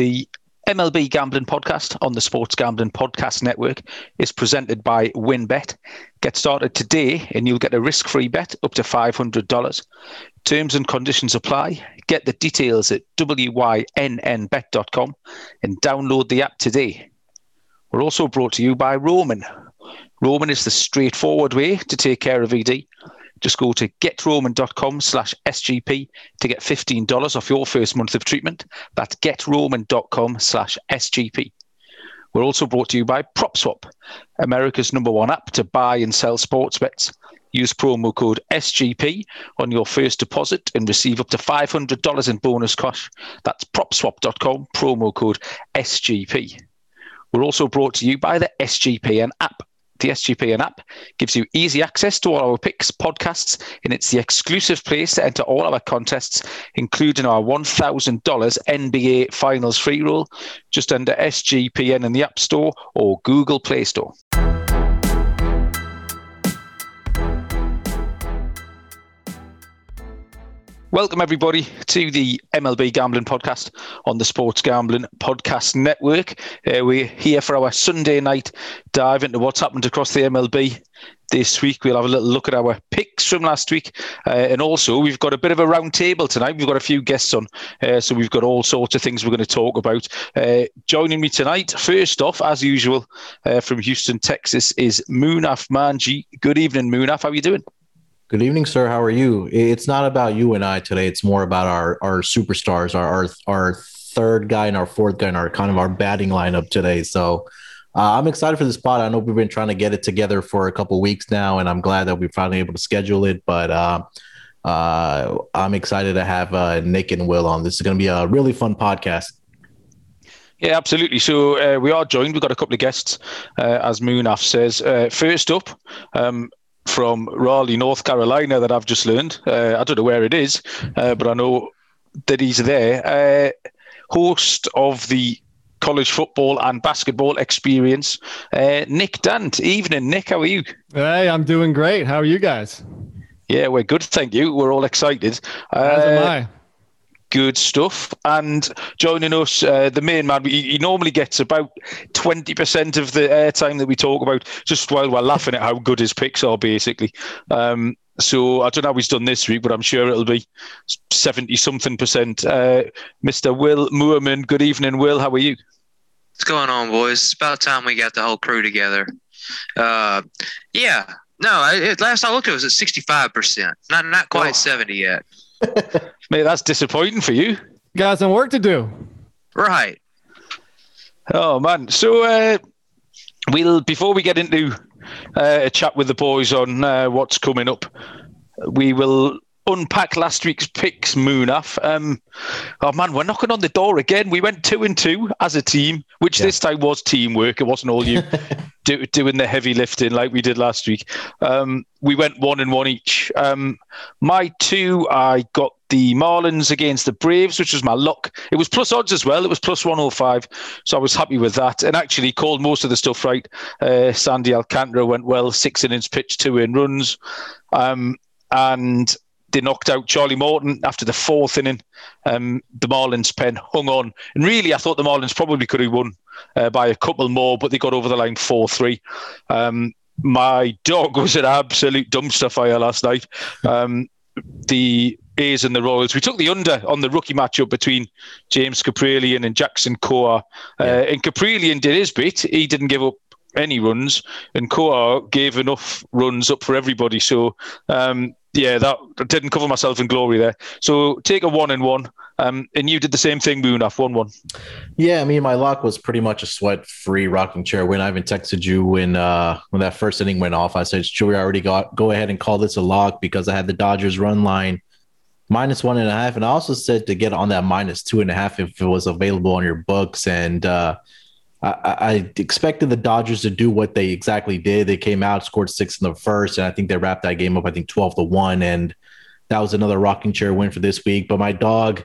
The MLB Gambling Podcast on the Sports Gambling Podcast Network is presented by WynnBET. Get started today and you'll get a risk free bet up to $500. Terms and conditions apply. Get the details at wynnbet.com and download the app today. We're also brought to you by Roman. Roman is the straightforward way to take care of ED. Just go to getroman.com slash SGP to get $15 off your first month of treatment. That's getroman.com slash SGP. We're also brought to you by PropSwap, America's number one app to buy and sell sports bets. Use promo code SGP on your first deposit and receive up to $500 in bonus cash. That's propswap.com, promo code SGP. We're also brought to you by the SGPN app. The SGPN app gives you easy access to all our picks, podcasts, and it's the exclusive place to enter all our contests, including our $1,000 NBA Finals free roll, just under SGPN in the App Store or Google Play Store. Welcome, everybody, to the MLB Gambling Podcast on the Sports Gambling Podcast Network. Uh, we're here for our Sunday night dive into what's happened across the MLB this week. We'll have a little look at our picks from last week. Uh, and also, we've got a bit of a round table tonight. We've got a few guests on. Uh, so we've got all sorts of things we're going to talk about. Uh, joining me tonight, first off, as usual, uh, from Houston, Texas, is Munaf Manji. Good evening, Munaf. How are you doing? Good evening, sir. How are you? It's not about you and I today. It's more about our our superstars, our our, our third guy and our fourth guy, and our kind of our batting lineup today. So uh, I'm excited for this spot. I know we've been trying to get it together for a couple weeks now, and I'm glad that we're finally able to schedule it. But uh, uh, I'm excited to have uh, Nick and Will on. This is going to be a really fun podcast. Yeah, absolutely. So uh, we are joined. We've got a couple of guests, uh, as Munaf says. Uh, first up, um, from Raleigh, North Carolina, that I've just learned. Uh, I don't know where it is, uh, but I know that he's there. Uh, host of the college football and basketball experience, uh, Nick Dant. Evening, Nick. How are you? Hey, I'm doing great. How are you guys? Yeah, we're good. Thank you. We're all excited. As am I good stuff. And joining us, uh, the main man, he, he, normally gets about 20% of the airtime that we talk about, just while we're laughing at how good his picks are, basically. Um, so I don't know how he's done this week, but I'm sure it'll be 70 something percent. Uh, Mr. Will Moorman, good evening, Will. How are you? What's going on, boys? It's about time we got the whole crew together. Uh, yeah, no, it, last I looked, it was at 65%, not, not quite oh. 70 yet. Mate, that's disappointing for you. Got some work to do. Right. Oh man. So uh, we'll before we get into uh, a chat with the boys on uh, what's coming up, we will unpack last week's picks, Munaf. Um, oh man, we're knocking on the door again. We went two and two as a team, which yeah. this time was teamwork. It wasn't all you do, doing the heavy lifting like we did last week. Um, we went one and one each. Um, my two, I got the Marlins against the Braves, which was my luck. It was plus odds as well. It was plus 105. So I was happy with that. And actually called most of the stuff right. Uh, Sandy Alcantara went well, six innings pitched, two in runs. Um, and they knocked out Charlie Morton after the fourth inning. Um, the Marlins pen hung on, and really, I thought the Marlins probably could have won uh, by a couple more, but they got over the line four three. Um, my dog was an absolute dumpster fire last night. Um, the A's and the Royals. We took the under on the rookie matchup between James Kaprielian and Jackson Kowar. Uh, and Kaprielian did his bit. He didn't give up any runs, and Kowar gave enough runs up for everybody. So um, yeah, that didn't cover myself in glory there. So take a one and one. Um, and you did the same thing, Munaf one one. Yeah, I mean, my lock was pretty much a sweat free rocking chair win. I even texted you when uh, when that first inning went off. I said, "Should we already got go ahead and call this a lock?" Because I had the Dodgers run line minus one and a half, and I also said to get on that minus two and a half if it was available on your books. And uh, I, I, expected the Dodgers to do what they exactly did. They came out, scored six in the first, and I think they wrapped that game up, I think 12 to one. And that was another rocking chair win for this week. But my dog,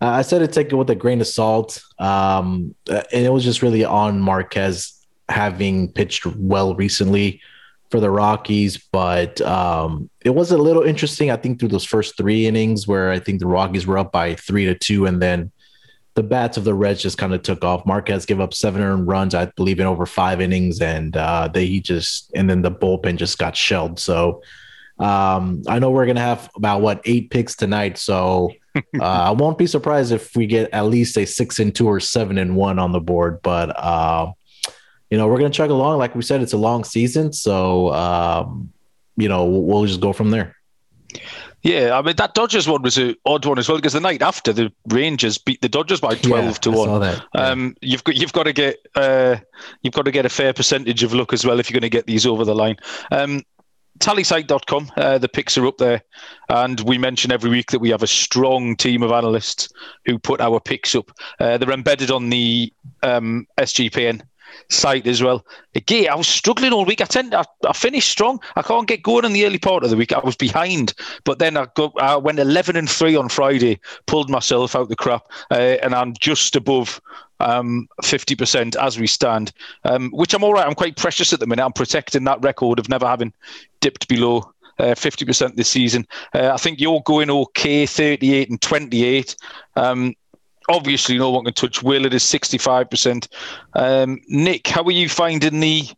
uh, I said to take it with a grain of salt. Um, and it was just really on Marquez having pitched well recently for the Rockies. But um, it was a little interesting, I think, through those first three innings where I think the Rockies were up by three to two. And then the bats of the Reds just kind of took off. Marquez gave up seven earned runs, I believe, in over five innings, and uh, they he just and then the bullpen just got shelled. So um, I know we're gonna have about what eight picks tonight, so uh, I won't be surprised if we get at least a six and two or seven and one on the board. But uh, you know, we're gonna chug along. Like we said, it's a long season, so um, you know we'll just go from there. Yeah, I mean that Dodgers one was an odd one as well because the night after the Rangers beat the Dodgers by twelve Yeah, to one. Yeah. Um, you've got you've got to get uh, you've got to get a fair percentage of luck as well if you're going to get these over the line. Um, Tallysight.com, uh, the picks are up there, and we mention every week that we have a strong team of analysts who put our picks up. Uh, they're embedded on the um, SGPN site as well. Again, I was struggling all week. I tend I, I finished strong. I can't get going in the early part of the week. I was behind, but then I got I went eleven and three on Friday, pulled myself out the crap, uh, and I'm just above um, 50% as we stand, um, which I'm all right. I'm quite precious at the minute. I'm protecting that record of never having dipped below uh, 50% this season. Uh, I think you're going okay, 38 and 28. Um, obviously, no one can touch Will. It is 65%. Um, Nick, how are you finding the?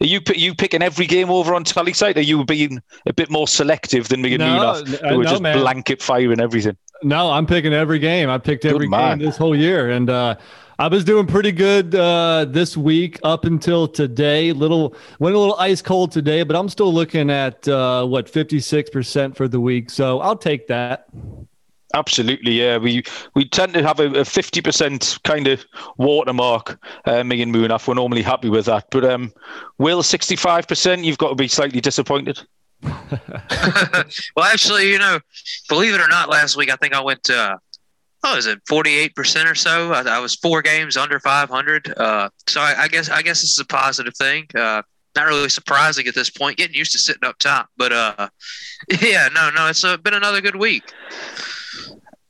Are you pi- you picking every game over on Tallysight? Are you being a bit more selective than me and No, Munaf, uh, who are no, just man. blanket firing everything? No, I'm picking every game. I picked every game this whole year, and uh, I was doing pretty good uh, this week up until today. Little went a little ice cold today, but I'm still looking at uh, what 56 percent for the week. So I'll take that. Absolutely, yeah. We we tend to have a fifty percent kind of watermark. Uh, me and Munaf, we're normally happy with that. But um, Will sixty five percent, you've got to be slightly disappointed. well, actually, you know, believe it or not, last week I think I went. Uh, oh, is it forty eight percent or so? I, I was four games under five hundred. Uh, so I, I guess I guess this is a positive thing. Uh, not really surprising at this point. Getting used to sitting up top, but uh, yeah, no, no, it's uh, been another good week.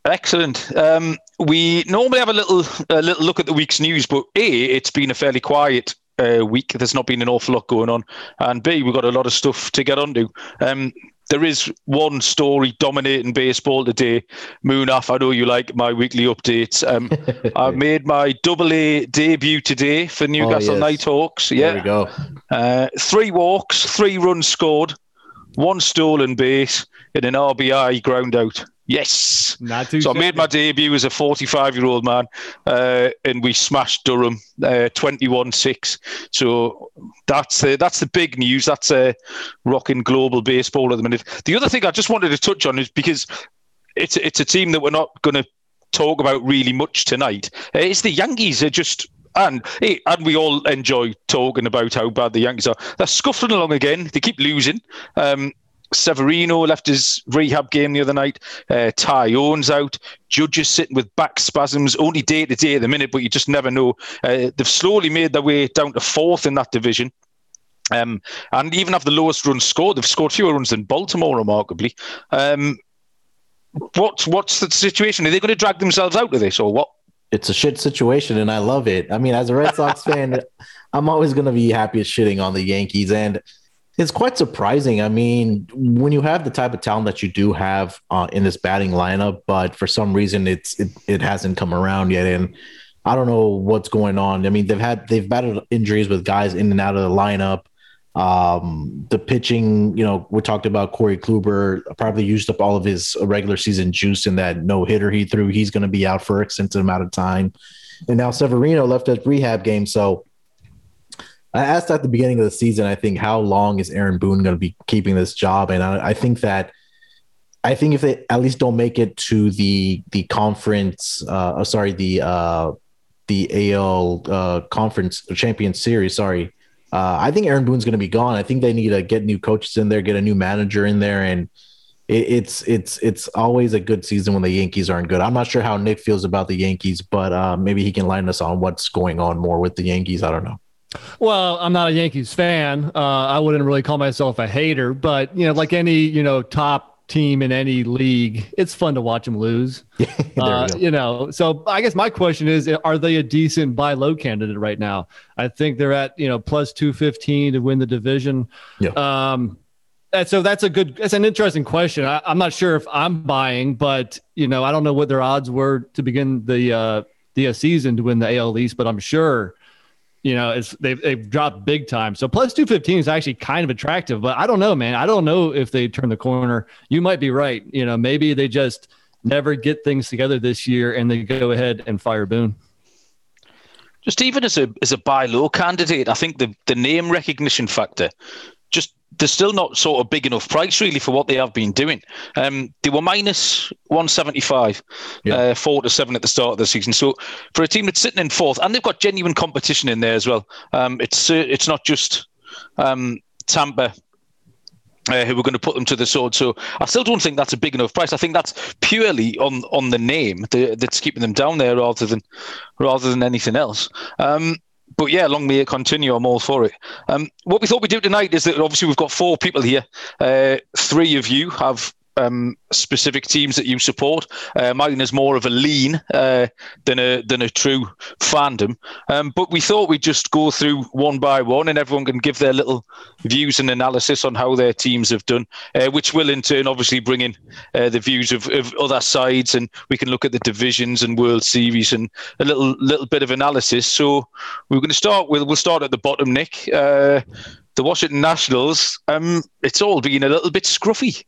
Excellent. Um, we normally have a little a little look at the week's news, but a it's been a fairly quiet uh, week. There's not been an awful lot going on, and b we've got a lot of stuff to get onto. Um, there is one story dominating baseball today. Munaf, I know you like my weekly updates. Um, I made my double A debut today for Newcastle yes. Nighthawks. There Yeah, we go. uh, three walks, three runs scored, one stolen base, and an RBI ground out. Yes. Not too. So I made my debut as a 45 year old man, uh, and we smashed Durham 21 6. So that's the, that's the big news. That's uh, rocking global baseball at the minute. The other thing I just wanted to touch on is because it's, it's a team that we're not going to talk about really much tonight. Uh, it's the Yankees are just. And hey, and we all enjoy talking about how bad the Yankees are. They're scuffling along again. They keep losing. Um, Severino left his rehab game the other night. Uh, Ty Owens out. Judge is sitting with back spasms, only day to day at the minute, but you just never know. Uh, they've slowly made their way down to fourth in that division. Um, and even have the lowest runs scored. They've scored fewer runs than Baltimore, remarkably. Um, what's what's the situation? Are they going to drag themselves out of this, or what? It's a shit situation, and I love it. I mean, as a Red Sox fan, I'm always going to be happy as shitting on the Yankees, and it's quite surprising. I mean, when you have the type of talent that you do have uh, in this batting lineup, but for some reason it's it, it hasn't come around yet, and I don't know what's going on. I mean, they've had they've battled injuries with guys in and out of the lineup. Um, the pitching, you know, we talked about Corey Kluber probably used up all of his regular season juice in that no hitter he threw. He's going to be out for an extensive amount of time. And now Severino left at rehab game. So I asked at the beginning of the season, I think, how long is Aaron Boone going to be keeping this job? And I, I think that I think if they at least don't make it to the the conference, uh, oh, sorry, the uh, the AL uh, conference champion series, sorry, uh, I think Aaron Boone's going to be gone. I think they need to get new coaches in there, get a new manager in there, and it, it's it's it's always a good season when the Yankees aren't good. I'm not sure how Nick feels about the Yankees, but uh, maybe he can line us on what's going on more with the Yankees. I don't know. Well, I'm not a Yankees fan. Uh, I wouldn't really call myself a hater, but you know, like any you know top team in any league, it's fun to watch them lose. Uh, you know, so I guess my question is: Are they a decent buy low candidate right now? I think they're at you know plus two fifteen to win the division. Yeah. Um, and so that's a good, that's an interesting question. I, I'm not sure if I'm buying, but you know, I don't know what their odds were to begin the uh, the season to win the AL East, but I'm sure you know, it's they've they've dropped big time. So plus two fifteen is actually kind of attractive, but I don't know, man. I don't know if they turn the corner. You might be right. You know, maybe they just never get things together this year and they go ahead and fire Boone. Just even as a as a buy low candidate, I think the the name recognition factor they're still not sort of big enough price really for what they have been doing. Um, they were minus 175, yeah. uh, four to seven at the start of the season. So for a team that's sitting in fourth, and they've got genuine competition in there as well. Um, it's uh, it's not just um, Tampa. Uh, who were going to put them to the sword? So I still don't think that's a big enough price. I think that's purely on on the name that's keeping them down there rather than rather than anything else. Um, but yeah, long may it continue. I'm all for it. Um, what we thought we'd do tonight is that obviously we've got four people here. Uh, three of you have um, specific teams that you support. Uh, mine is more of a lean uh, than a than a true fandom. Um, but we thought we'd just go through one by one, and everyone can give their little views and analysis on how their teams have done, uh, which will in turn obviously bring in uh, the views of, of other sides, and we can look at the divisions and World Series and a little little bit of analysis. So we're going to start with we'll start at the bottom, Nick. Uh, the Washington Nationals. Um, it's all been a little bit scruffy.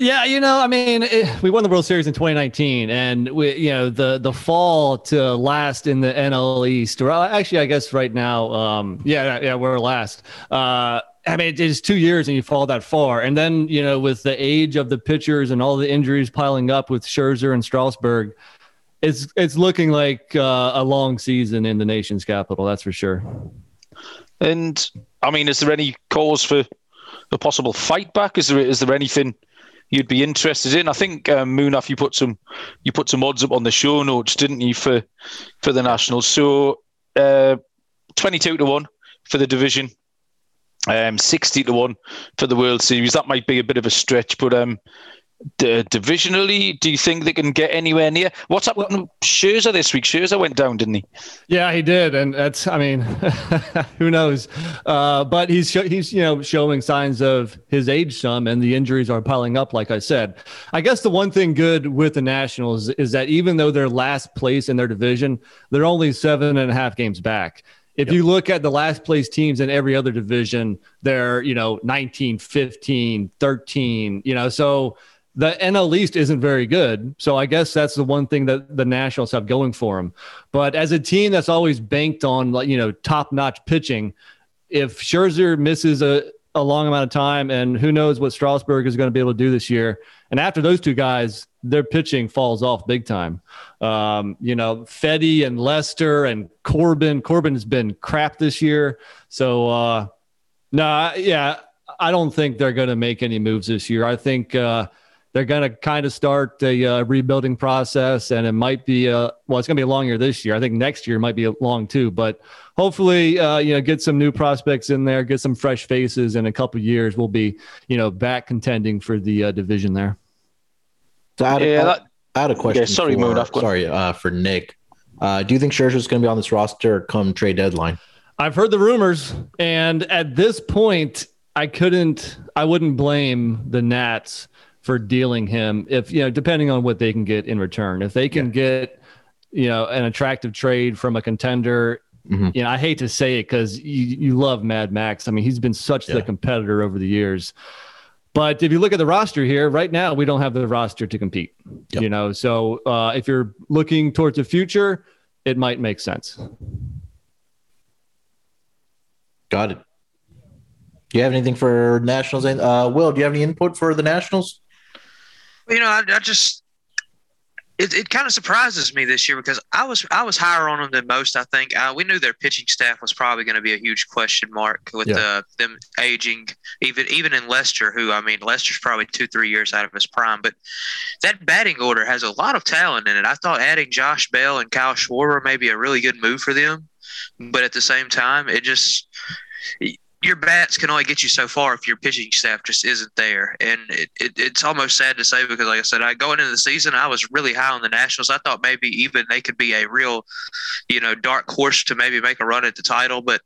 Yeah, you know, I mean, it, we won the World Series in 2019, and we, you know, the the fall to last in the NL East, or actually, I guess right now, um, yeah, yeah, we're last. Uh, I mean, it's two years and you fall that far, and then you know, with the age of the pitchers and all the injuries piling up with Scherzer and Strasburg, it's it's looking like uh, a long season in the nation's capital. That's for sure. And I mean, is there any cause for a possible fight back? Is there is there anything? You'd be interested in. I think um, Munaf, you put some you put some odds up on the show notes, didn't you, for for the Nationals? So uh, twenty two to one for the division, um, sixty to one for the World Series. That might be a bit of a stretch, but um, divisionally, do you think they can get anywhere near? What's happened well, Scherzer this week? Scherzer went down, didn't he? Yeah, he did, and that's I mean, who knows? Uh, but he's he's you know showing signs of his age some, and the injuries are piling up. Like I said, I guess the one thing good with the Nationals is that even though they're last place in their division, they're only seven and a half games back. If yep. you look at the last place teams in every other division, they're, you know, 19, 15, 13, you know, so the NL East isn't very good. So I guess that's the one thing that the Nationals have going for them. But as a team that's always banked on you know top notch pitching, if Scherzer misses a, a long amount of time, and who knows what Strasburg is going to be able to do this year, and after those two guys, their pitching falls off big time. Um, you know, Fedde and Lester and Corbin. Corbin has been crap this year. So uh, no, nah, yeah. I don't think they're going to make any moves this year. I think uh, they're going to kind of start a uh, rebuilding process, and it might be a well, it's going to be a long year this year. I think next year might be long too, but hopefully, uh, you know, get some new prospects in there, get some fresh faces, in a couple years we'll be, you know, back contending for the uh, division there. So I had, yeah, that, I had a question. Yeah, sorry, for, Moon, sorry, uh, for Nick. Uh, do you think Scherzer is going to be on this roster come trade deadline? I've heard the rumors, and at this point, I couldn't, I wouldn't blame the Nats for dealing him if you know depending on what they can get in return if they can yeah. get you know an attractive trade from a contender mm-hmm. you know i hate to say it because you, you love mad max i mean he's been such yeah. the competitor over the years but if you look at the roster here right now we don't have the roster to compete yep. you know so uh, if you're looking towards the future it might make sense got it do you have anything for nationals uh, will do you have any input for the nationals you know, I, I just it, it kind of surprises me this year because I was I was higher on them than most. I think uh, we knew their pitching staff was probably going to be a huge question mark with yeah. uh, them aging. Even even in Lester, who I mean, Lester's probably two three years out of his prime, but that batting order has a lot of talent in it. I thought adding Josh Bell and Kyle Schwarber may be a really good move for them, but at the same time, it just your bats can only get you so far if your pitching staff just isn't there. And it, it, it's almost sad to say because, like I said, I going into the season, I was really high on the Nationals. I thought maybe even they could be a real, you know, dark horse to maybe make a run at the title, but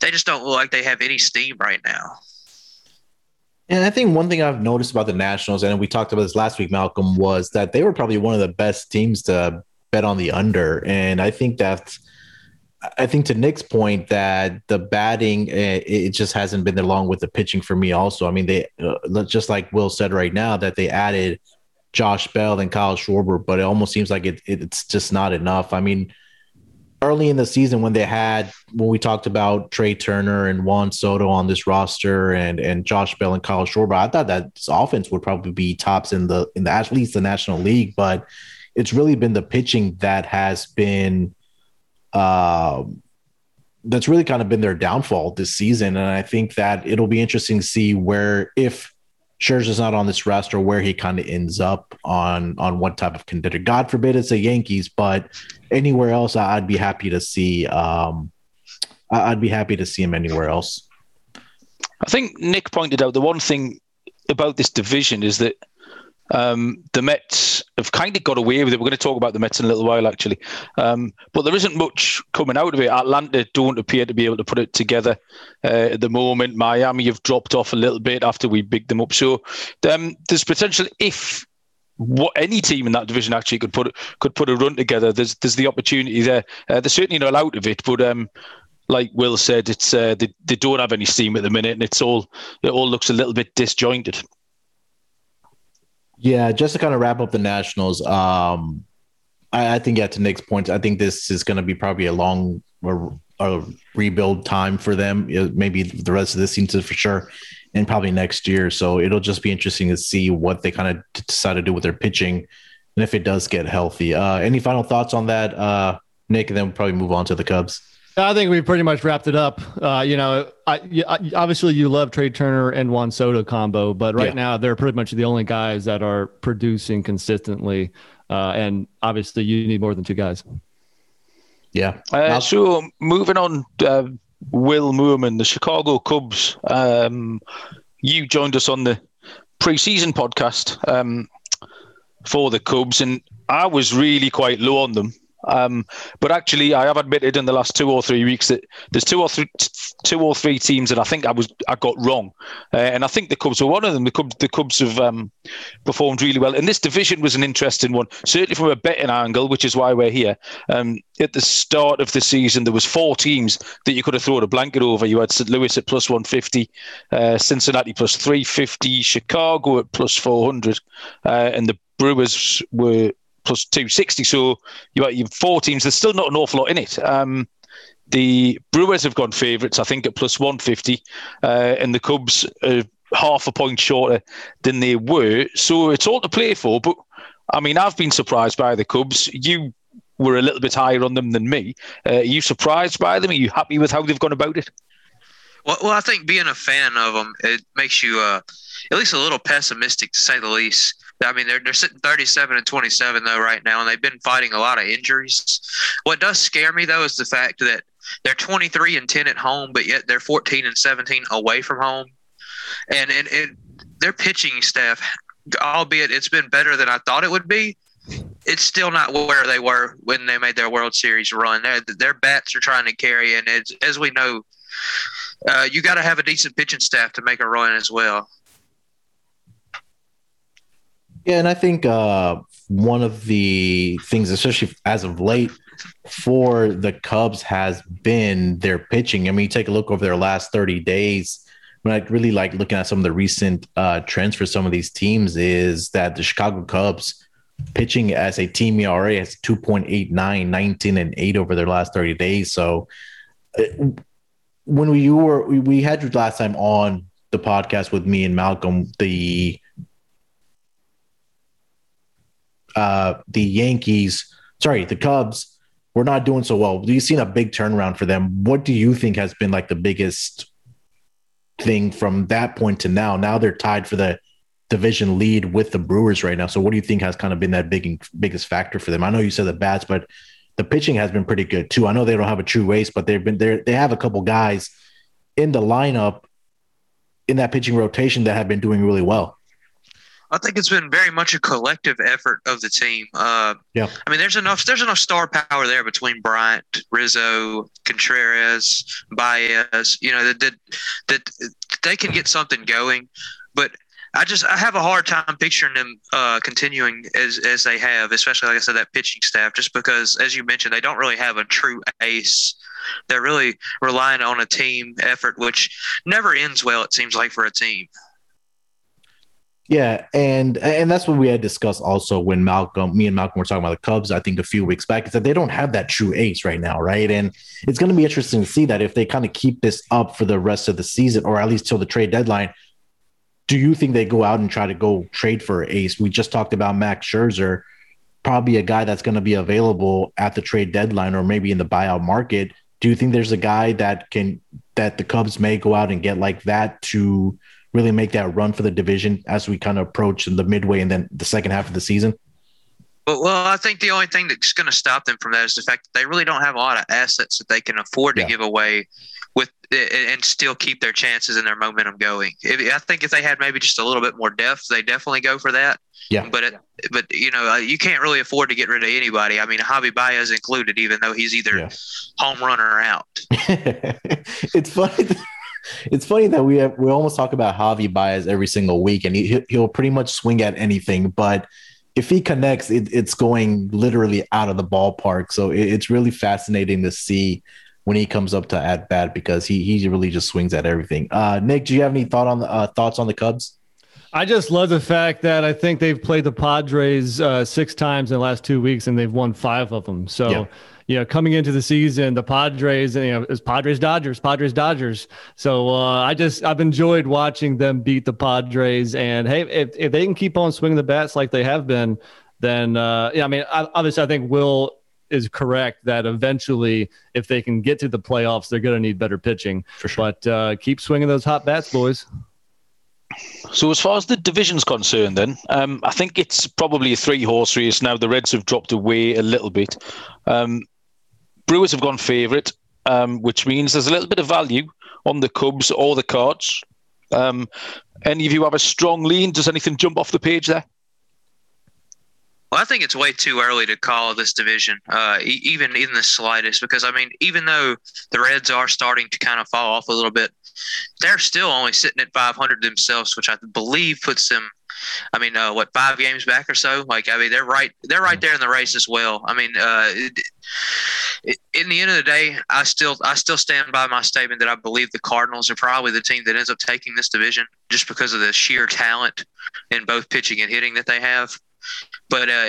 they just don't look like they have any steam right now. And I think one thing I've noticed about the Nationals, and we talked about this last week, Malcolm, was that they were probably one of the best teams to bet on the under, and I think that's. I think to Nick's point that the batting eh, it just hasn't been along with the pitching for me. Also, I mean they uh, just like Will said right now that they added Josh Bell and Kyle Schwarber, but it almost seems like it, it's just not enough. I mean, early in the season when they had when we talked about Trea Turner and Juan Soto on this roster and and Josh Bell and Kyle Schwarber, I thought that this offense would probably be tops in the in the at least the National League, but it's really been the pitching that has been uh, that's really kind of been their downfall this season. And I think that it'll be interesting to see where if Scherzer's not on this roster, where he kind of ends up on on what type of contender. God forbid it's the Yankees, but anywhere else, I'd be happy to see. Um, I'd be happy to see him anywhere else. I think Nick pointed out the one thing about this division is that um, the Mets have kind of got away with it. We're going to talk about the Mets in a little while, actually. Um, but there isn't much coming out of it. Atlanta don't appear to be able to put it together uh, at the moment. Miami have dropped off a little bit after we bigged them up. So um, there's potential if what any team in that division actually could put could put a run together. There's there's the opportunity there. Uh, they're certainly not out of it, but um, like Will said, it's uh, they, they don't have any steam at the minute, and it's all it all looks a little bit disjointed. Yeah, just to kind of wrap up the Nationals, um, I, I think yeah, to Nick's point, I think this is going to be probably a long a, a rebuild time for them. Maybe the rest of this season for sure, and probably next year. So it'll just be interesting to see what they kind of decide to do with their pitching, and if it does get healthy. Uh, any final thoughts on that, uh, Nick? And then we'll probably move on to the Cubs. I think we pretty much wrapped it up. Uh, you know, I, I, obviously you love Trea Turner and Juan Soto combo, but right yeah. now they're pretty much the only guys that are producing consistently. Uh, and obviously you need more than two guys. Yeah. Uh, so moving on, uh, Will Moorman, the Chicago Cubs. Um, you joined us on the preseason podcast um, for the Cubs, and I was really quite low on them. Um, but actually, I have admitted in the last two or three weeks that there's two or three, two or three teams that I think I was I got wrong, uh, and I think the Cubs were one of them. The Cubs, the Cubs have um, performed really well, and this division was an interesting one, certainly from a betting angle, which is why we're here. Um, at the start of the season, there was four teams that you could have thrown a blanket over. You had St. Louis at plus 150, uh, Cincinnati plus 350, Chicago at plus 400, uh, and the Brewers were plus 260. So you've got four teams. There's still not an awful lot in it. Um, the Brewers have gone favourites, I think, at plus 150, uh, and the Cubs are half a point shorter than they were. So it's all to play for. But I mean, I've been surprised by the Cubs. You were a little bit higher on them than me. Uh, are you surprised by them? Are you happy with how they've gone about it? Well, well I think being a fan of them, it makes you uh, at least a little pessimistic, to say the least. I mean, they're they're sitting 37 and 27 though right now, and they've been fighting a lot of injuries. What does scare me though is the fact that they're 23 and 10 at home, but yet they're 14 and 17 away from home, and and, and their pitching staff, albeit it's been better than I thought it would be, it's still not where they were when they made their World Series run. Their, their bats are trying to carry, and as we know, uh, you got to have a decent pitching staff to make a run as well. Yeah, and I think uh, one of the things, especially as of late, for the Cubs has been their pitching. I mean, you take a look over their last 30 days. When I really like looking at some of the recent uh, trends for some of these teams, is that the Chicago Cubs pitching as a team ERA has 2.89, 19 and 8 over their last 30 days. So uh, when we were, we had you last time on the podcast with me and Malcolm, the uh, the Yankees, sorry, the Cubs were not doing so well. You've seen a big turnaround for them. What do you think has been like the biggest thing from that point to now? Now they're tied for the division lead with the Brewers right now. So what do you think has kind of been that big biggest factor for them? I know you said the bats, but the pitching has been pretty good too. I know they don't have a true ace, but they've been there. They have a couple guys in the lineup in that pitching rotation that have been doing really well. I think it's been very much a collective effort of the team. Uh, yeah, I mean, there's enough there's enough star power there between Bryant, Rizzo, Contreras, Baez. You know that that, that they can get something going, but I just I have a hard time picturing them uh, continuing as as they have, especially like I said that pitching staff, just because as you mentioned they don't really have a true ace. They're really relying on a team effort, which never ends well. It seems like for a team. Yeah, and and that's what we had discussed also when Malcolm, me and Malcolm were talking about the Cubs. I think a few weeks back is that they don't have that true ace right now, right? And it's going to be interesting to see that if they kind of keep this up for the rest of the season, or at least till the trade deadline. Do you think they go out and try to go trade for ace? We just talked about Max Scherzer, probably a guy that's going to be available at the trade deadline or maybe in the buyout market. Do you think there's a guy that can that the Cubs may go out and get like that to? Really make that run for the division as we kind of approach the midway and then the second half of the season? Well, well, I think the only thing that's going to stop them from that is the fact that they really don't have a lot of assets that they can afford to yeah. give away with and still keep their chances and their momentum going. If, I think if they had maybe just a little bit more depth, they definitely go for that. Yeah. But it, but you know uh, you can't really afford to get rid of anybody. I mean Javi Baez included, even though he's either yeah. home run or out. it's funny it's funny that we have, we almost talk about Javi Baez every single week, and he he'll pretty much swing at anything. But if he connects, it, it's going literally out of the ballpark. So it, it's really fascinating to see when he comes up to at bat because he he really just swings at everything. Uh, Nick, do you have any thought on the uh, thoughts on the Cubs? I just love the fact that I think they've played the Padres uh, six times in the last two weeks and they've won five of them. So. Yeah you know, coming into the season, the Padres, you know, it's Padres Dodgers, Padres Dodgers. So uh, I just I've enjoyed watching them beat the Padres. And hey, if, if they can keep on swinging the bats like they have been, then uh, yeah, I mean, obviously, I think Will is correct that eventually, if they can get to the playoffs, they're going to need better pitching. For sure. But uh, keep swinging those hot bats, boys. So as far as the division's concerned, then um, I think it's probably a three-horse race now. The Reds have dropped away a little bit. Um, Brewers have gone favourite, um, which means there's a little bit of value on the Cubs or the Cards. Um, any of you have a strong lean? Does anything jump off the page there? Well, I think it's way too early to call this division, uh, even in the slightest, because I mean, even though the Reds are starting to kind of fall off a little bit, they're still only sitting at 500 themselves, which I believe puts them I mean, uh, what five games back or so? Like, I mean, they're right, they're right there in the race as well. I mean, uh, it, it, in the end of the day, I still, I still stand by my statement that I believe the Cardinals are probably the team that ends up taking this division just because of the sheer talent in both pitching and hitting that they have. But uh,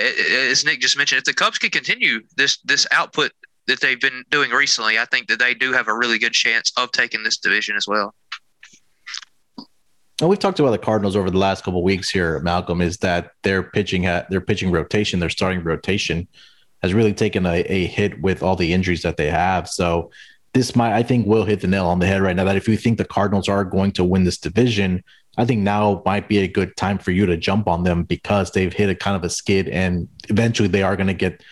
as Nick just mentioned, if the Cubs can continue this this output that they've been doing recently, I think that they do have a really good chance of taking this division as well. And we've talked about the Cardinals over the last couple weeks here, Malcolm, is that their pitching their pitching rotation, their starting rotation, has really taken a, a hit with all the injuries that they have. So this might, I think, will hit the nail on the head right now. That if you think the Cardinals are going to win this division, I think now might be a good time for you to jump on them because they've hit a kind of a skid, and eventually they are going to get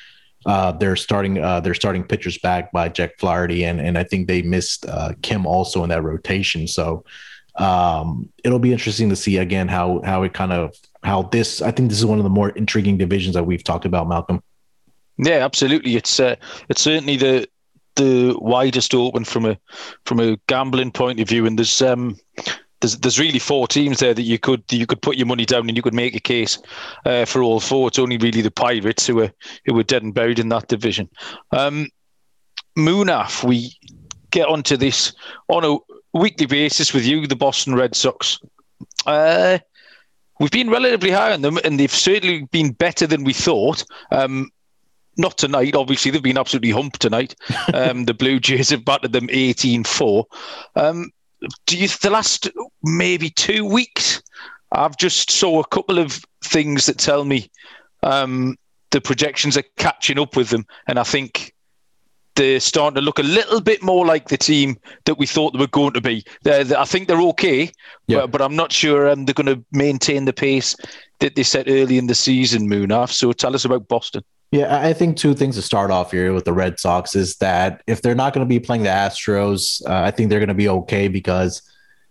uh, their starting uh, their starting pitchers back by Jack Flaherty, and and I think they missed uh, Kim also in that rotation. So um, it'll be interesting to see again how how it kind of how this. I think this is one of the more intriguing divisions that we've talked about, Malcolm. Yeah, absolutely. It's uh, it's certainly the the widest open from a from a gambling point of view, and there's um there's there's really four teams there that you could you could put your money down and you could make a case uh, for all four. It's only really the Pirates who are who were dead and buried in that division. Um, Munaf, we get onto this on a weekly basis with you, the Boston Red Sox. Uh, we've been relatively high on them, and they've certainly been better than we thought. Um, not tonight, obviously, they've been absolutely humped tonight. Um, the Blue Jays have battered them 18 4. Um, do you, the last maybe two weeks, I've just saw a couple of things that tell me um, the projections are catching up with them. And I think they're starting to look a little bit more like the team that we thought they were going to be. They're, they're, I think they're okay, yeah. but, but, I'm not sure um, they're going to maintain the pace that they set early in the season, Munaf. So tell us about Boston. Yeah, I think two things to start off here with the Red Sox is that if they're not going to be playing the Astros, uh, I think they're going to be okay because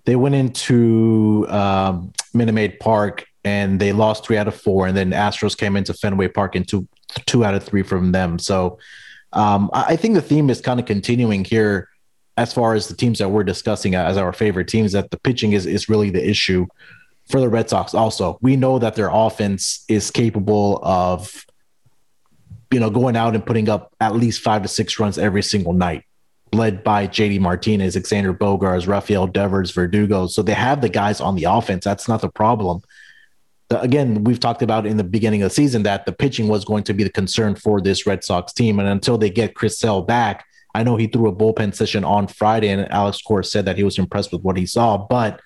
they went into um, Minute Maid Park and they lost three out of four, and then Astros came into Fenway Park and two two out of three from them. So um, I think the theme is kind of continuing here as far as the teams that we're discussing as our favorite teams that the pitching is is really the issue. for the Red Sox. Also, we know that their offense is capable of, you know, going out and putting up at least five to six runs every single night, led by JD Martinez, Alexander Bogaerts, Rafael Devers, Verdugo. So they have the guys on the offense. That's not the problem. The, again, we've talked about in the beginning of the season that the pitching was going to be the concern for this Red Sox team, and until they get Chris Sale back, I know he threw a bullpen session on Friday, and Alex Cora said that he was impressed with what he saw, but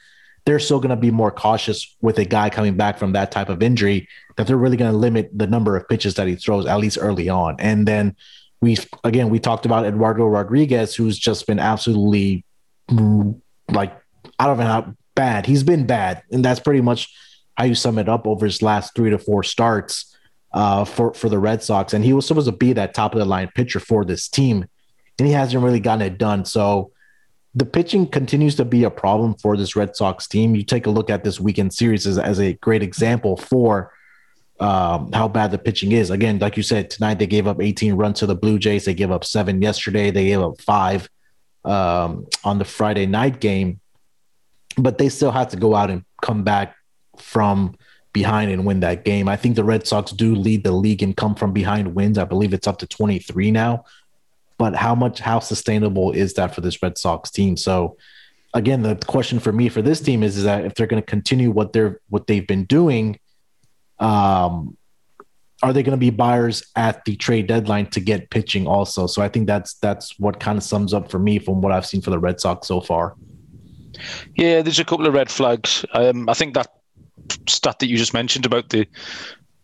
they're still going to be more cautious with a guy coming back from that type of injury that they're really going to limit the number of pitches that he throws at least early on. And then we again we talked about Eduardo Rodriguez, who's just been absolutely like I don't know how bad he's been bad, and that's pretty much how you sum it up over his last three to four starts uh, for for the Red Sox. And he was supposed to be that top of the line pitcher for this team, and he hasn't really gotten it done. So the pitching continues to be a problem for this Red Sox team. You take a look at this weekend series as, as a great example for um, how bad the pitching is. Again, like you said, tonight they gave up 18 runs to the Blue Jays. They gave up seven yesterday. They gave up five um, on the Friday night game, but they still have to go out and come back from behind and win that game. I think the Red Sox do lead the league and come from behind wins. I believe it's up to 23 now but how much how sustainable is that for this Red Sox team? So again, the question for me for this team is, is that if they're going to continue what they're what they've been doing, um, are they going to be buyers at the trade deadline to get pitching also? So I think that's that's what kind of sums up for me from what I've seen for the Red Sox so far. Yeah, there's a couple of red flags. Um, I think that stat that you just mentioned about the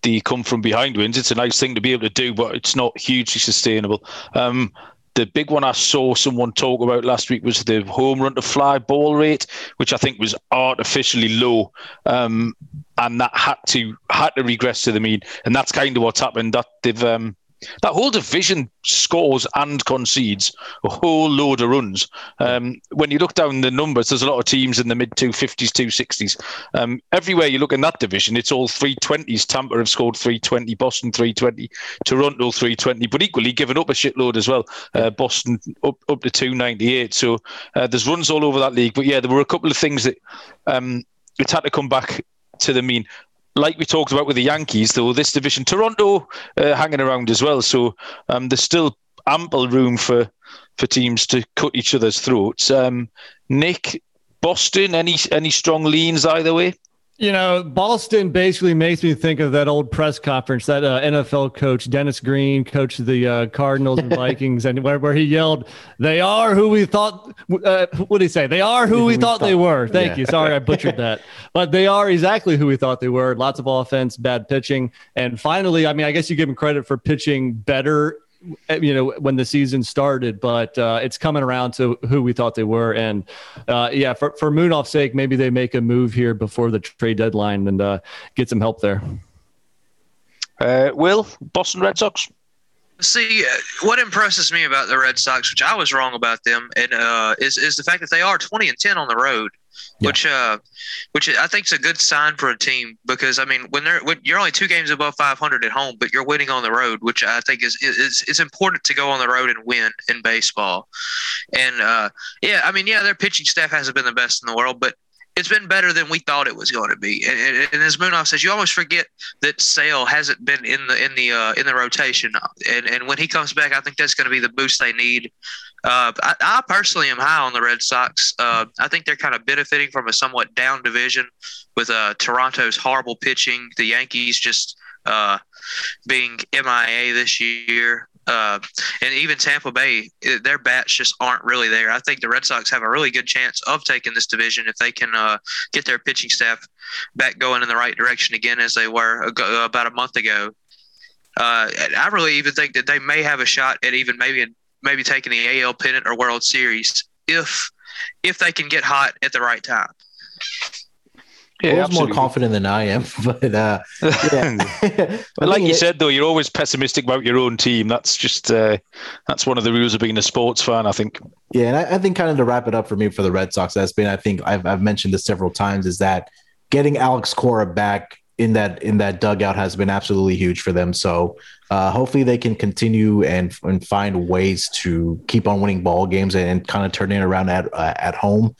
the come from behind wins. It's a nice thing to be able to do, but it's not hugely sustainable. Um, the big one I saw someone talk about last week was the home run to fly ball rate, which I think was artificially low, um, and that had to had to regress to the mean, and that's kind of what's happened. That they've um, that whole division scores and concedes a whole load of runs. Um, when you look down the numbers, there's a lot of teams in the mid 250s, 260s. Um, everywhere you look in that division, it's all 320s. Tampa have scored 320, Boston 320, Toronto 320, but equally given up a shitload as well. Uh, Boston up, up to 298. So uh, there's runs all over that league. But yeah, there were a couple of things that um, it's had to come back to the mean like we talked about with the Yankees, though, this division, Toronto uh, hanging around as well. So um, there's still ample room for for teams to cut each other's throats. Um, Nick, Boston, any any strong leans either way? You know, Boston basically makes me think of that old press conference that uh, NFL coach Dennis Green coached the uh, Cardinals and Vikings, and where, where he yelled, "They are who we thought." Uh, what did he say? They are who, who we, we thought, thought, they were. Thank yeah. you. Sorry, I butchered that, but they are exactly who we thought they were. Lots of offense, bad pitching, and finally, I mean, I guess you give him credit for pitching better you know when the season started but uh, it's coming around to who we thought they were. And uh, yeah for, for Munaf's sake maybe they make a move here before the trade deadline and uh, get some help there. Uh, will boston red sox? See, uh, what impresses me about the Red Sox, which I was wrong about them, and uh, is is the fact that they are twenty and ten on the road yeah. which uh, which I think is a good sign for a team because I mean when they're when you're only two games above 500 at home, but you're winning on the road, which I think is is it's important to go on the road and win in baseball. And uh, yeah, I mean yeah, their pitching staff hasn't been the best in the world, but it's been better than we thought it was going to be. And, and, and, as Munaf says, you almost forget that Sale hasn't been in the in the uh, in the rotation, and and when he comes back, I think that's going to be the boost they need. Uh, I, I, personally am high on the Red Sox. Uh, I think they're kind of benefiting from a somewhat down division with uh, Toronto's horrible pitching, the Yankees just uh, being MIA this year. Uh, and even Tampa Bay, their bats just aren't really there. I think the Red Sox have a really good chance of taking this division if they can uh, get their pitching staff back going in the right direction again as they were about a month ago. I really even think that they may have a shot at even maybe maybe taking the AL pennant or World Series if if they can get hot at the right time. Yeah, more confident than I am, but uh, yeah. but like you said, though, you're always pessimistic about your own team. That's just uh, that's one of the rules of being a sports fan, I think. Yeah, and I, I, think kind of to wrap it up for me for the Red Sox, that's been I think I've I've mentioned this several times is that getting Alex Cora back in that in that dugout has been absolutely huge for them. So uh, hopefully they can continue and and find ways to keep on winning ball games and, and kind of turning it around at uh, at home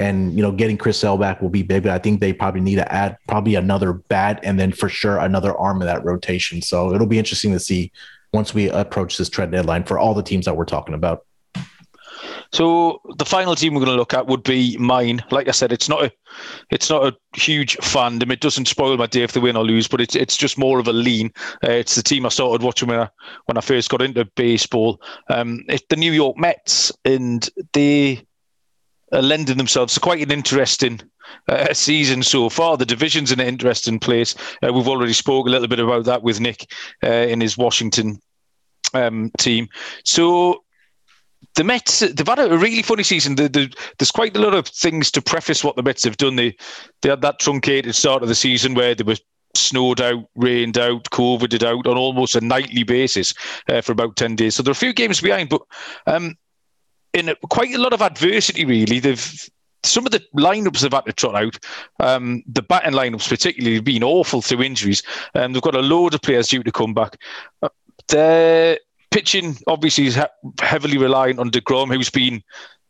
and you know getting Chris Sale back will be big. But I think they probably need to add probably another bat and then for sure another arm of that rotation. So it'll be interesting to see once we approach this trade deadline for all the teams that we're talking about. So the final team we're going to look at would be mine. Like I said, it's not a, it's not a huge fandom. It doesn't spoil my day if they win or lose, but it's it's just more of a lean. Uh, it's the team I started watching when I when I first got into baseball. Um, it's the New York Mets, and they are lending themselves to quite an interesting uh, season so far. The division's in an interesting place. Uh, we've already spoke a little bit about that with Nick uh, in his Washington um, team. So the Mets, they've had a really funny season. The, the, there's quite a lot of things to preface what the Mets have done. They they had that truncated start of the season where they were snowed out, rained out, COVIDed out on almost a nightly basis uh, for about 10 days. So there are a few games behind, but um, in quite a lot of adversity, really. They've some of the lineups they've had to trot out, um, the batting lineups particularly, have been awful through injuries. Um, they've got a load of players due to come back. Uh, they're pitching obviously is heavily reliant on Degrom, who's been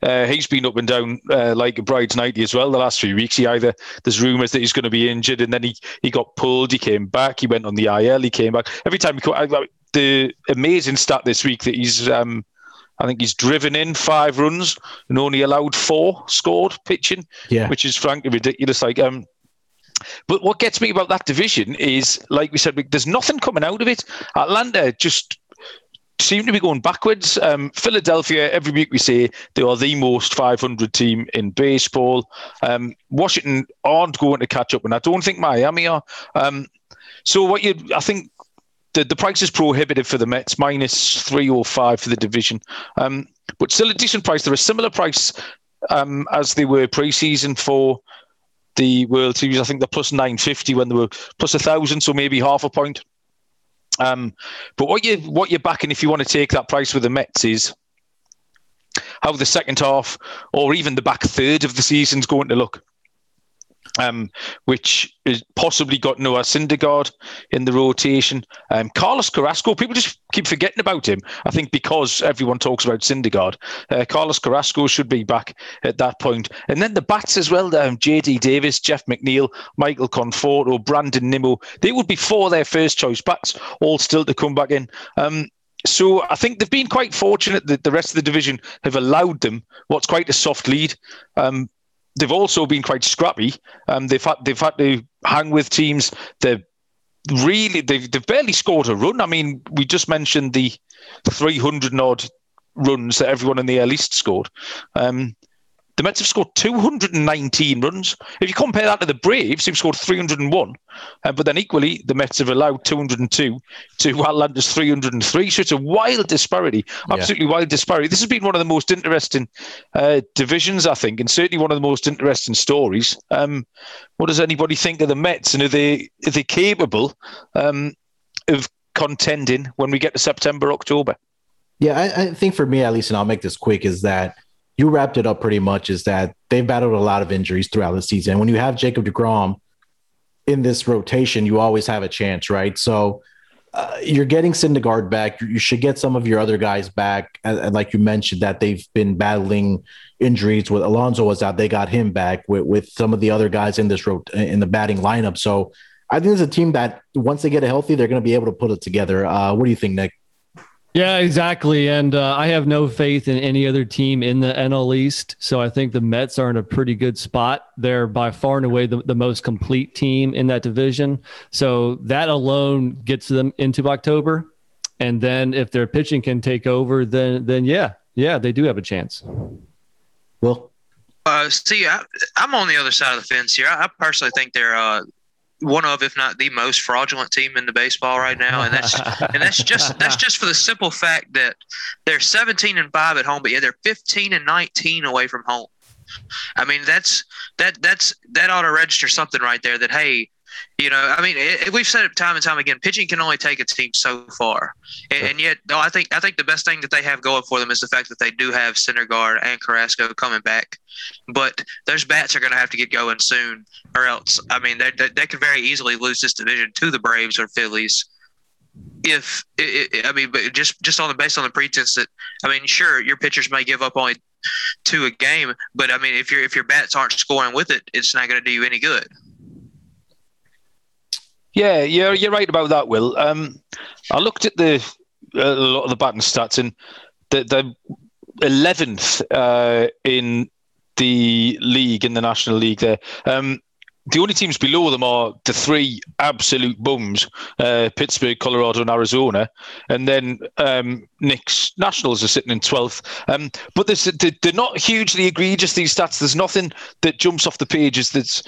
uh, he's been up and down uh, like a bride's nighty as well the last few weeks. He either there's rumours that he's going to be injured, and then he he got pulled. He came back. He went on the IL. He came back. Every time he come, the amazing stat this week that he's um, I think he's driven in five runs and only allowed four scored pitching, yeah. which is frankly ridiculous. Like um, but what gets me about that division is, like we said, there's nothing coming out of it. Atlanta just seem to be going backwards. Um, Philadelphia, every week we say they are the most 500 team in baseball. Um, Washington aren't going to catch up, and I don't think Miami are. Um, so what you, I think. The, the price is prohibitive for the Mets, minus 305 for the division. Um, but still a decent price. They're a similar price um, as they were preseason for the World Series. I think they're plus 950 when they were plus a thousand, so maybe half a point. Um, but what you what you're backing if you want to take that price with the Mets is how the second half or even the back third of the season's going to look um, which is possibly got Noah Syndergaard in the rotation. Um, Carlos Carrasco, people just keep forgetting about him. I think because everyone talks about Syndergaard. Uh, Carlos Carrasco should be back at that point. And then the bats as well, um, JD Davis, Jeff McNeil, Michael Conforto, Brandon Nimmo. They would be four their first choice bats, all still to come back in. Um, so I think they've been quite fortunate that the rest of the division have allowed them what's quite a soft lead. Um, they've also been quite scrappy. Um, they've had they've had to hang with teams. They're really they've they've barely scored a run. I mean, we just mentioned the 300 odd runs that everyone in the AL East scored. Um, the Mets have scored 219 runs. If you compare that to the Braves, who've scored 301, uh, but then equally, the Mets have allowed 202 to Atlanta's 303. So it's a wild disparity, absolutely yeah. wild disparity. This has been one of the most interesting uh, divisions, I think, and certainly one of the most interesting stories. Um, what does anybody think of the Mets, and are they are they capable um, of contending when we get to September, October? Yeah, I, I think for me at least, and I'll make this quick, is that you wrapped it up pretty much is that they've battled a lot of injuries throughout the season. When you have Jacob DeGrom in this rotation, you always have a chance, right? So uh, you're getting Syndergaard back. You should get some of your other guys back. And, like you mentioned, that they've been battling injuries. With Alonso was out, they got him back. With, with some of the other guys in this rot- in the batting lineup. So I think it's a team that once they get healthy, they're going to be able to put it together. Uh, what do you think, Nick? Yeah, exactly. And uh, I have no faith in any other team in the NL East. So I think the Mets are in a pretty good spot. They're by far and away the, the most complete team in that division. So that alone gets them into October. And then if their pitching can take over, then then yeah, yeah, they do have a chance. Well, uh, see, I, am on the other side of the fence here. I, I personally think they're uh, one of, if not the most fraudulent team in the baseball right now, and that's and that's just that's just for the simple fact that they're 17 and five at home, but yeah, they're 15 and 19 away from home. I mean, that's that that's that ought to register something right there. That hey, you know, I mean, it, we've said it time and time again. Pitching can only take a team so far, and, and yet, no, I think I think the best thing that they have going for them is the fact that they do have Syndergaard and Carrasco coming back. But those bats are going to have to get going soon, or else, I mean, they, they, they could very easily lose this division to the Braves or Phillies. If I mean, but just just on the based on the pretense that I mean, sure, your pitchers may give up only to a game. But I mean, if your if your bets aren't scoring with it, it's not going to do you any good. Yeah, you're you're right about that, Will. Um, I looked at the a lot of the batting stats and the eleventh uh, in the league in the National League there. Um, the only teams below them are the three absolute bums uh, Pittsburgh, Colorado, and Arizona. And then um, Nick's Nationals are sitting in 12th. Um, but they're not hugely egregious, these stats. There's nothing that jumps off the pages that's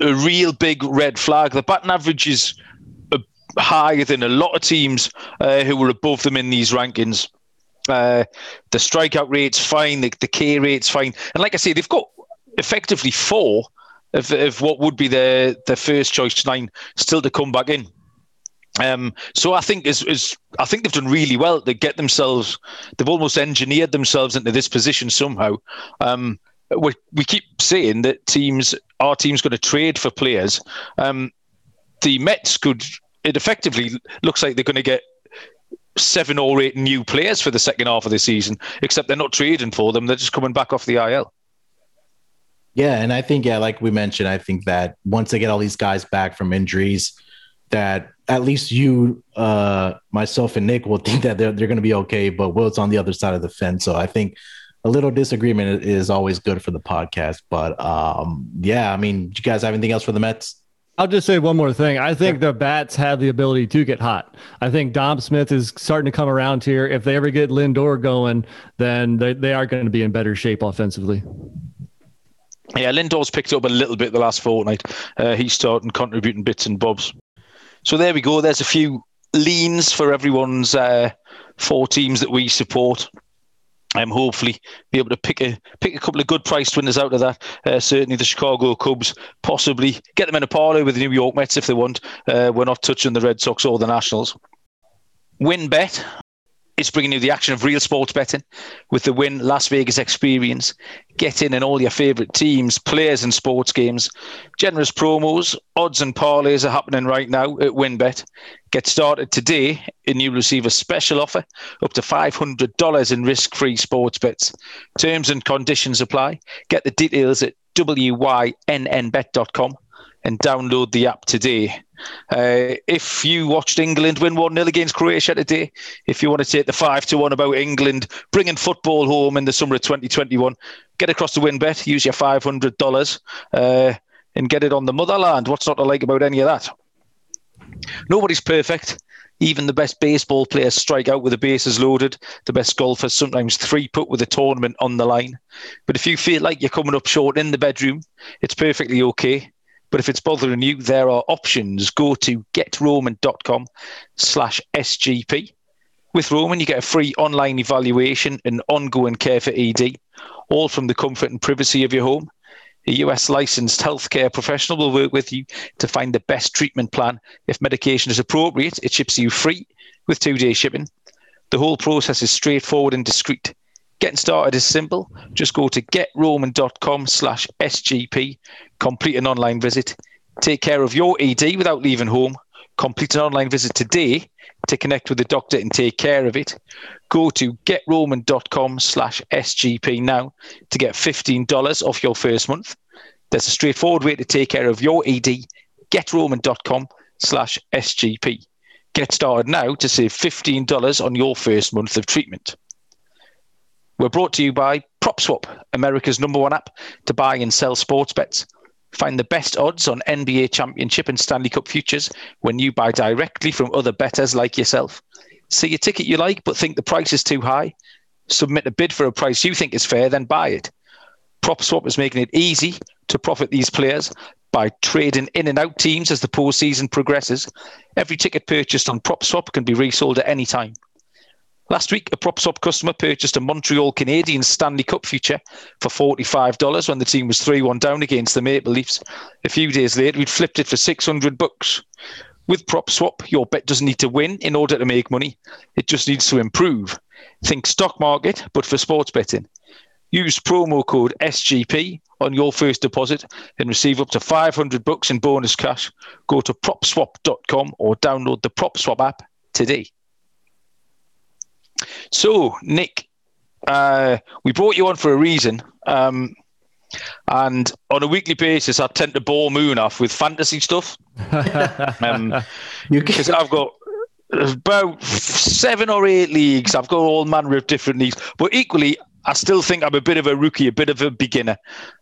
a real big red flag. The batting average is uh, higher than a lot of teams uh, who were above them in these rankings. Uh, the strikeout rate's fine, the, the K rate's fine. And like I say, they've got effectively four of, of what would be their their first choice nine still to come back in. Um, so I think is is I think they've done really well to get themselves. They've almost engineered themselves into this position somehow. Um, we we keep saying that teams, our team's going to trade for players. Um, the Mets could. It effectively looks like they're going to get seven or eight new players for the second half of the season, except they're not trading for them. They're just coming back off the IL. Yeah, and I think yeah, like we mentioned, I think that once they get all these guys back from injuries, that at least you, uh, myself, and Nick will think that they're they're going to be okay. But Will's on the other side of the fence, so I think a little disagreement is always good for the podcast. But um, yeah, I mean, do you guys have anything else for the Mets? I'll just say one more thing. I think the bats have the ability to get hot. I think Dom Smith is starting to come around here. If they ever get Lindor going, then they, they are going to be in better shape offensively. Yeah, Lindor's picked up a little bit the last fortnight. Uh, he's starting contributing bits and bobs. So there we go. There's a few leans for everyone's uh, four teams that we support. Um, hopefully be able to pick a pick a couple of good priced winners out of that. Uh, certainly the Chicago Cubs, possibly get them in a parlay with the New York Mets if they want. Uh, we're not touching the Red Sox or the Nationals. WynnBET is bringing you the action of real sports betting with the Wynn Las Vegas experience. Get in and all your favorite teams, players, and sports games. Generous promos, odds, and parlays are happening right now at WynnBET. Get started today, and you'll receive a special offer up to $500 in risk free sports bets. Terms and conditions apply. Get the details at wynnbet.com and download the app today. Uh, if you watched England win 1 0 against Croatia today, if you want to take the 5 to 1 about England bringing football home in the summer of 2021, get across the WynnBET, use your $500 uh, and get it on the motherland. What's not to like about any of that? Nobody's perfect. Even the best baseball players strike out with the bases loaded. The best golfers sometimes three put with a tournament on the line. But if you feel like you're coming up short in the bedroom, it's perfectly okay. But if it's bothering you, there are options. Go to getroman.com slash SGP. With Roman, you get a free online evaluation and ongoing care for ED, all from the comfort and privacy of your home. A US licensed healthcare professional will work with you to find the best treatment plan. If medication is appropriate, it ships you free with two day shipping. The whole process is straightforward and discreet. Getting started is simple. Just go to getroman.com slash SGP, complete an online visit, take care of your ED without leaving home, complete an online visit today to connect with the doctor and take care of it. Go to getroman.com slash SGP now to get $15 off your first month. There's a straightforward way to take care of your ED. Getroman.com slash SGP. Get started now to save $15 on your first month of treatment. We're brought to you by PropSwap, America's number one app to buy and sell sports bets. Find the best odds on NBA Championship and Stanley Cup futures when you buy directly from other bettors like yourself. See a ticket you like but think the price is too high? Submit a bid for a price you think is fair, then buy it. PropSwap is making it easy to profit these players by trading in and out teams as the postseason progresses. Every ticket purchased on PropSwap can be resold at any time. Last week, a PropSwap customer purchased a Montreal Canadiens Stanley Cup future for $45 when the team was 3 1 down against the Maple Leafs. A few days later, we'd flipped it for 600 bucks. With PropSwap, your bet doesn't need to win in order to make money, it just needs to improve. Think stock market, but for sports betting. Use promo code SGP on your first deposit and receive up to 500 bucks in bonus cash. Go to propswap.com or download the PropSwap app today. So, Nick, uh, we brought you on for a reason. Um, and on a weekly basis, I tend to bore Moon off with fantasy stuff. um, can, because I've got about seven or eight leagues. I've got all manner of different leagues, but equally, I still think I'm a bit of a rookie, a bit of a beginner,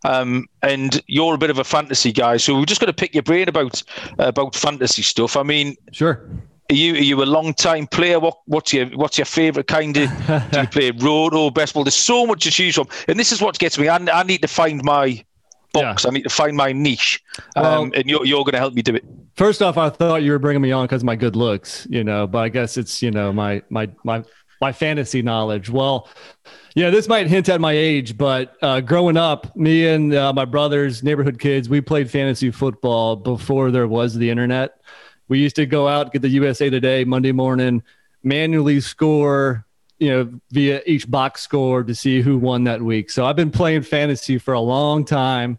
um, and you're a bit of a fantasy guy. So we're just going to pick your brain about about fantasy stuff. I mean, Sure. Are you are you a long time player? What what's your what's your favourite kind of? do you play road or best ball? There's so much to choose from, and this is what gets me. I, I need to find my box. I need to find my niche, um, Well- and you're you're going to help me do it. First off, I thought you were bringing me on because of my good looks, you know, but I guess it's, you know, my, my, my, my fantasy knowledge. Well, yeah, this might hint at my age, but uh, growing up, me and uh, my brothers, neighborhood kids, we played fantasy football before there was the internet. We used to go out, get the USA Today Monday morning, manually score, you know, via each box score to see who won that week. So I've been playing fantasy for a long time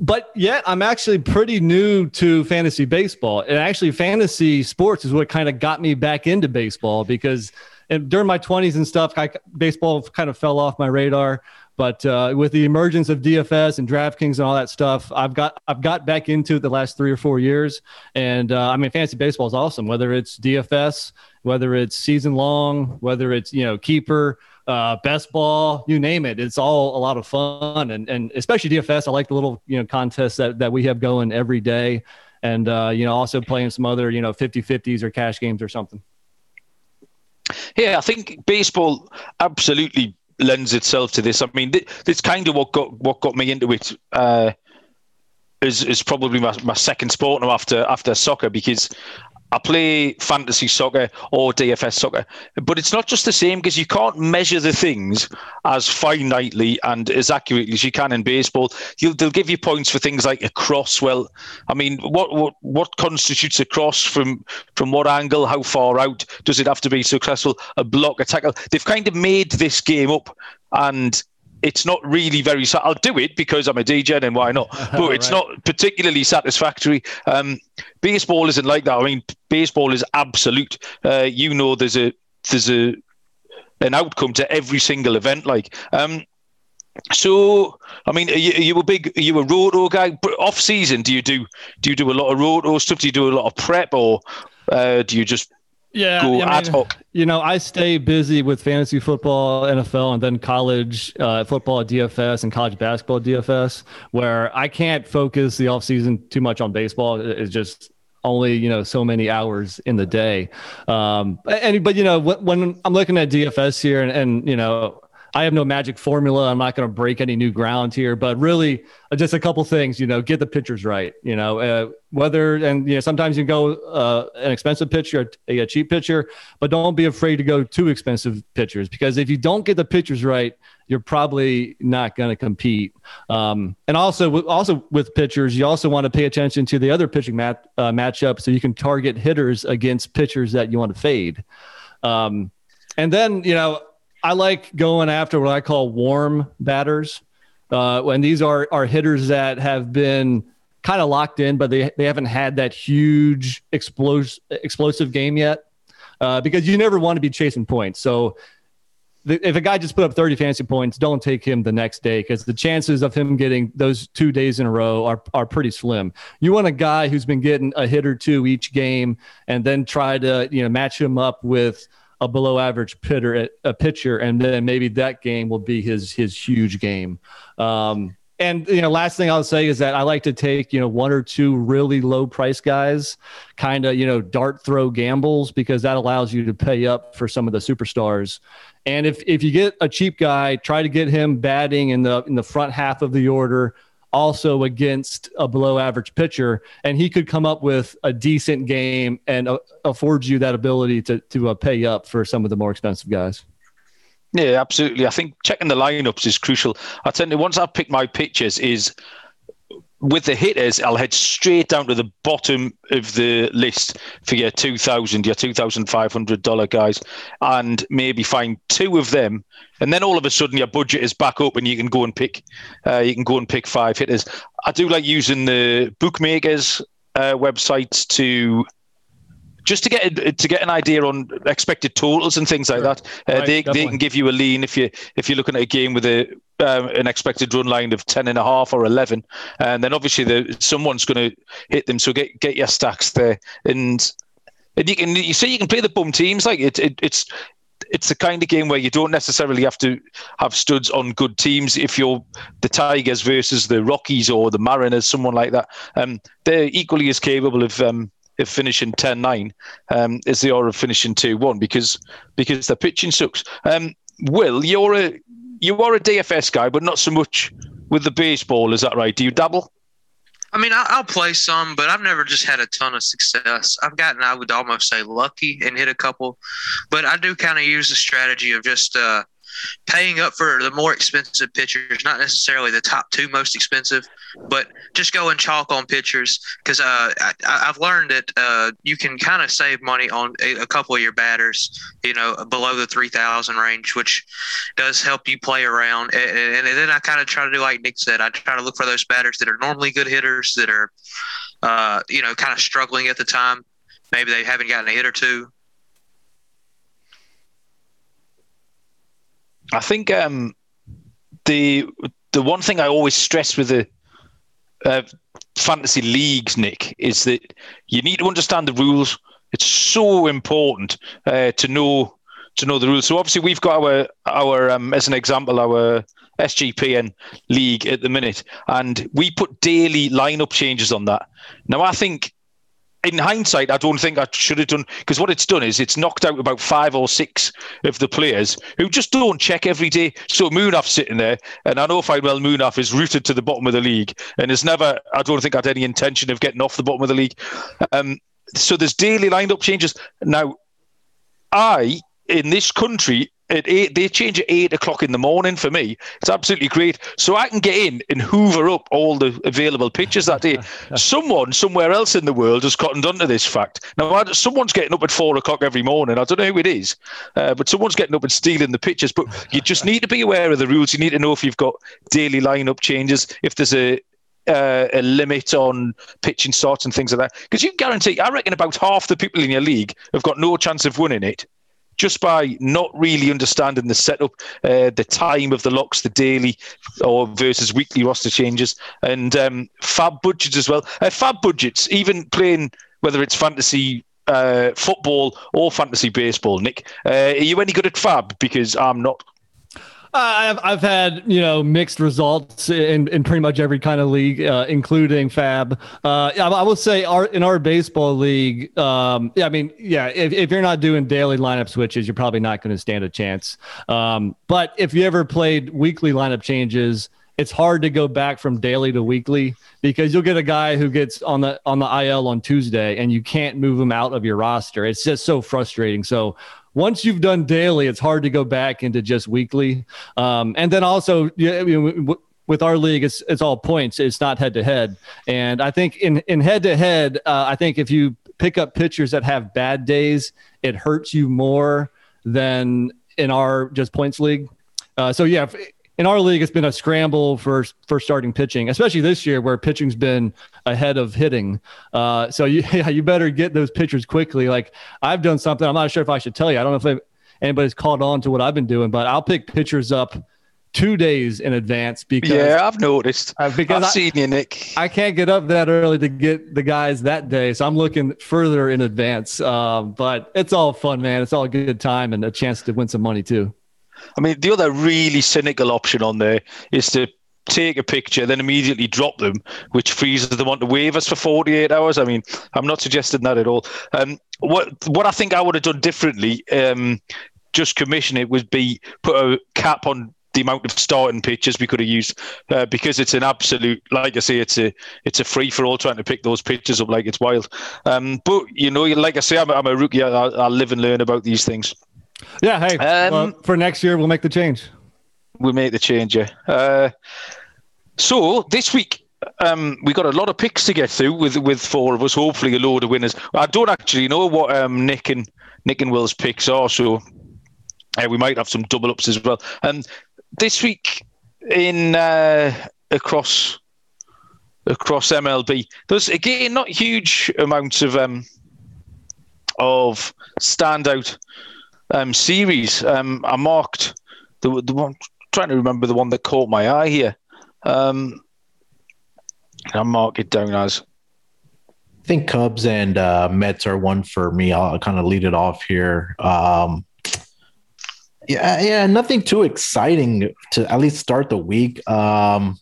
but yet I'm actually pretty new to fantasy baseball. And actually, fantasy sports is what kind of got me back into baseball because and during my 20s and stuff, I, baseball kind of fell off my radar. But uh, with the emergence of DFS and DraftKings and all that stuff, I've got I've got back into it the last three or four years. And uh, I mean, fantasy baseball is awesome. Whether it's DFS, whether it's season long, whether it's you know keeper, uh, best ball, you name it. It's all a lot of fun, and and especially DFS. I like the little you know contests that that we have going every day, and uh, you know also playing some other you know 50-50s or cash games or something. Yeah, I think baseball absolutely lends itself to this. I mean, this kind of what got what got me into it. Uh, is is probably my, my second sport now after after soccer because I play fantasy soccer or DFS soccer, but it's not just the same because you can't measure the things as finitely and as accurately as you can in baseball. You'll, they'll give you points for things like a cross. Well, I mean, what what what constitutes a cross from from what angle? How far out does it have to be successful? A block, a tackle. They've kind of made this game up, and it's not really very. sa- I'll do it because I'm a DJ, and why not? But it's Right. not particularly satisfactory. Um, baseball isn't like that. I mean, baseball is absolute. Uh, you know, there's a there's a an outcome to every single event. Like, um, so I mean, are you, are you a big, are you a roto guy? But off season, do you do do you do a lot of roto stuff? Do you do a lot of prep, or uh, do you just Yeah, go I mean? You know, I stay busy with fantasy football, NFL, and then college uh, football DFS and college basketball DFS, where I can't focus the off season too much on baseball. It's just only you know so many hours in the day. Um, and but you know when, when I'm looking at DFS here, and, and you know. I have no magic formula. I'm not going to break any new ground here, but really uh, just a couple things, you know, get the pitchers right, you know, uh, whether, and, you know, sometimes you go uh, an expensive pitcher, a, cheap pitcher, but don't be afraid to go too expensive pitchers because if you don't get the pitchers right, you're probably not going to compete. Um, and also, also with pitchers, you also want to pay attention to the other pitching mat, uh, matchup so you can target hitters against pitchers that you want to fade. Um, and then, you know, I like going after what I call warm batters. Uh, when these are, are hitters that have been kind of locked in, but they, they haven't had that huge explos- explosive game yet. Uh, because you never want to be chasing points. So if a guy just put up 30 fantasy points, don't take him the next day because the chances of him getting those two days in a row are, are pretty slim. You want a guy who's been getting a hit or two each game and then try to, you know, match him up with a below average pitter, a pitcher, and then maybe that game will be his his huge game. Um, and you know, last thing I'll say is that I like to take you know one or two really low price guys, kind of you know dart throw gambles because that allows you to pay up for some of the superstars. And if if you get a cheap guy, try to get him batting in the in the front half of the order also against a below average pitcher, and he could come up with a decent game and uh, affords you that ability to to uh, pay up for some of the more expensive guys. Yeah, absolutely. I think checking the lineups is crucial. I tend to once I've picked my pitches is with the hitters, I'll head straight down to the bottom of the list for your two thousand, your two thousand five hundred dollar guys, and maybe find two of them, and then all of a sudden your budget is back up, and you can go and pick, uh, you can go and pick five hitters. I do like using the bookmakers uh, websites to just to get to get an idea on expected totals and things like that. Uh, Right, they, they can give you a lean if you if you're looking at a game with a um, an expected run line of ten and a half or eleven, and then obviously the someone's going to hit them. So get get your stacks there, and and you can you say you can play the bum teams like it, it it's. It's the kind of game where you don't necessarily have to have studs on good teams. If you're the Tigers versus the Rockies or the Mariners, someone like that, um, they're equally as capable of um, of finishing 10-9 um, as they are of finishing 2-1 because because their pitching sucks. Um, Will, you're a you are a DFS guy, but not so much with the baseball. Is that right? Do you dabble? I mean, I'll play some, but I've never just had a ton of success. I've gotten, I would almost say, lucky and hit a couple, but I do kind of use the strategy of just uh, paying up for the more expensive pitchers, not necessarily the top two most expensive, but just go and chalk on pitchers because uh, I, I've learned that uh, you can kind of save money on a, a couple of your batters, you know, below the 3,000 range, which does help you play around. And, and, and then I kind of try to do like Nick said, I try to look for those batters that are normally good hitters that are, uh, you know, kind of struggling at the time. Maybe they haven't gotten a hit or two. I think um, the the one thing I always stress with the uh, fantasy leagues, Nick, is that you need to understand the rules. It's so important uh, to know to know the rules. So obviously we've got our our um, as an example our SGPN league at the minute, and we put daily lineup changes on that. Now I think in hindsight, I don't think I should have done because what it's done is it's knocked out about five or six of the players who just don't check every day. So Munaf's sitting there, and I know fine well Munaf is rooted to the bottom of the league and has never, I don't think, had any intention of getting off the bottom of the league. Um, so there's daily lineup changes. Now, I, in this country, at eight, they change at eight o'clock in the morning for me. It's absolutely great. So I can get in and hoover up all the available pitches that day. Someone somewhere else in the world has cottoned onto this fact. Now, someone's getting up at four o'clock every morning. I don't know who it is, uh, but someone's getting up and stealing the pitches. But you just need to be aware of the rules. You need to know if you've got daily lineup changes, if there's a uh, a limit on pitching starts and things like that. Because you guarantee, I reckon about half the people in your league have got no chance of winning it just by not really understanding the setup, uh, the time of the locks, the daily or versus weekly roster changes, and um, FAAB budgets as well. Uh, FAAB budgets, even playing whether it's fantasy. Uh, football or fantasy baseball, Nick. Uh, are you any good at FAAB? Because I'm not. I've I've had you know mixed results in, in pretty much every kind of league, uh, including FAAB. Uh, yeah, I will say our in our baseball league, um, yeah, I mean, yeah, if, if you're not doing daily lineup switches, you're probably not going to stand a chance. Um, but if you ever played weekly lineup changes, it's hard to go back from daily to weekly because you'll get a guy who gets on the on the IL on Tuesday and you can't move him out of your roster. It's just so frustrating. So once you've done daily, it's hard to go back into just weekly. Um, and then also, with our league, it's it's all points. It's not head to head. And I think in in head to head, I think if you pick up pitchers that have bad days, it hurts you more than in our just points league. Uh, so yeah, if- in our league, it's been a scramble for for starting pitching, especially this year where pitching's been ahead of hitting. Uh, so you yeah, you better get those pitchers quickly. Like I've done something. I'm not sure if I should tell you. I don't know if anybody's caught on to what I've been doing, but I'll pick pitchers up two days in advance because Yeah, I've noticed. uh, because I've I, seen you, Nick. I can't get up that early to get the guys that day, so I'm looking further in advance. Um, but it's all fun, man. It's all a good time and a chance to win some money too. I mean, the other really cynical option on there is to take a picture, then immediately drop them, which freezes them onto waivers for 48 hours. I mean, I'm not suggesting that at all. Um, what what I think I would have done differently, um, just commission it, would be put a cap on the amount of starting pitches we could have used uh, because it's an absolute, like I say, it's a it's a free for all trying to pick those pitches up like it's wild. Um, but you know, like I say, I'm, I'm a rookie. I, I live and learn about these things. Yeah, hey, Um, well, for next year we'll make the change. We'll make the change. Yeah. Uh, so this week um, we got a lot of picks to get through with with four of us. Hopefully, a load of winners. I don't actually know what um, Nick and Nick and Will's picks are, so uh, we might have some double ups as well. Um, this week in uh, across across MLB, there's again not huge amounts of um, of standout um, series. Um, I marked the the one trying to remember the one that caught my eye here. Um, I'll mark it down as I think Cubs and uh, Mets are one for me. I'll kind of lead it off here. Um, yeah, yeah, nothing too exciting to at least start the week. Um,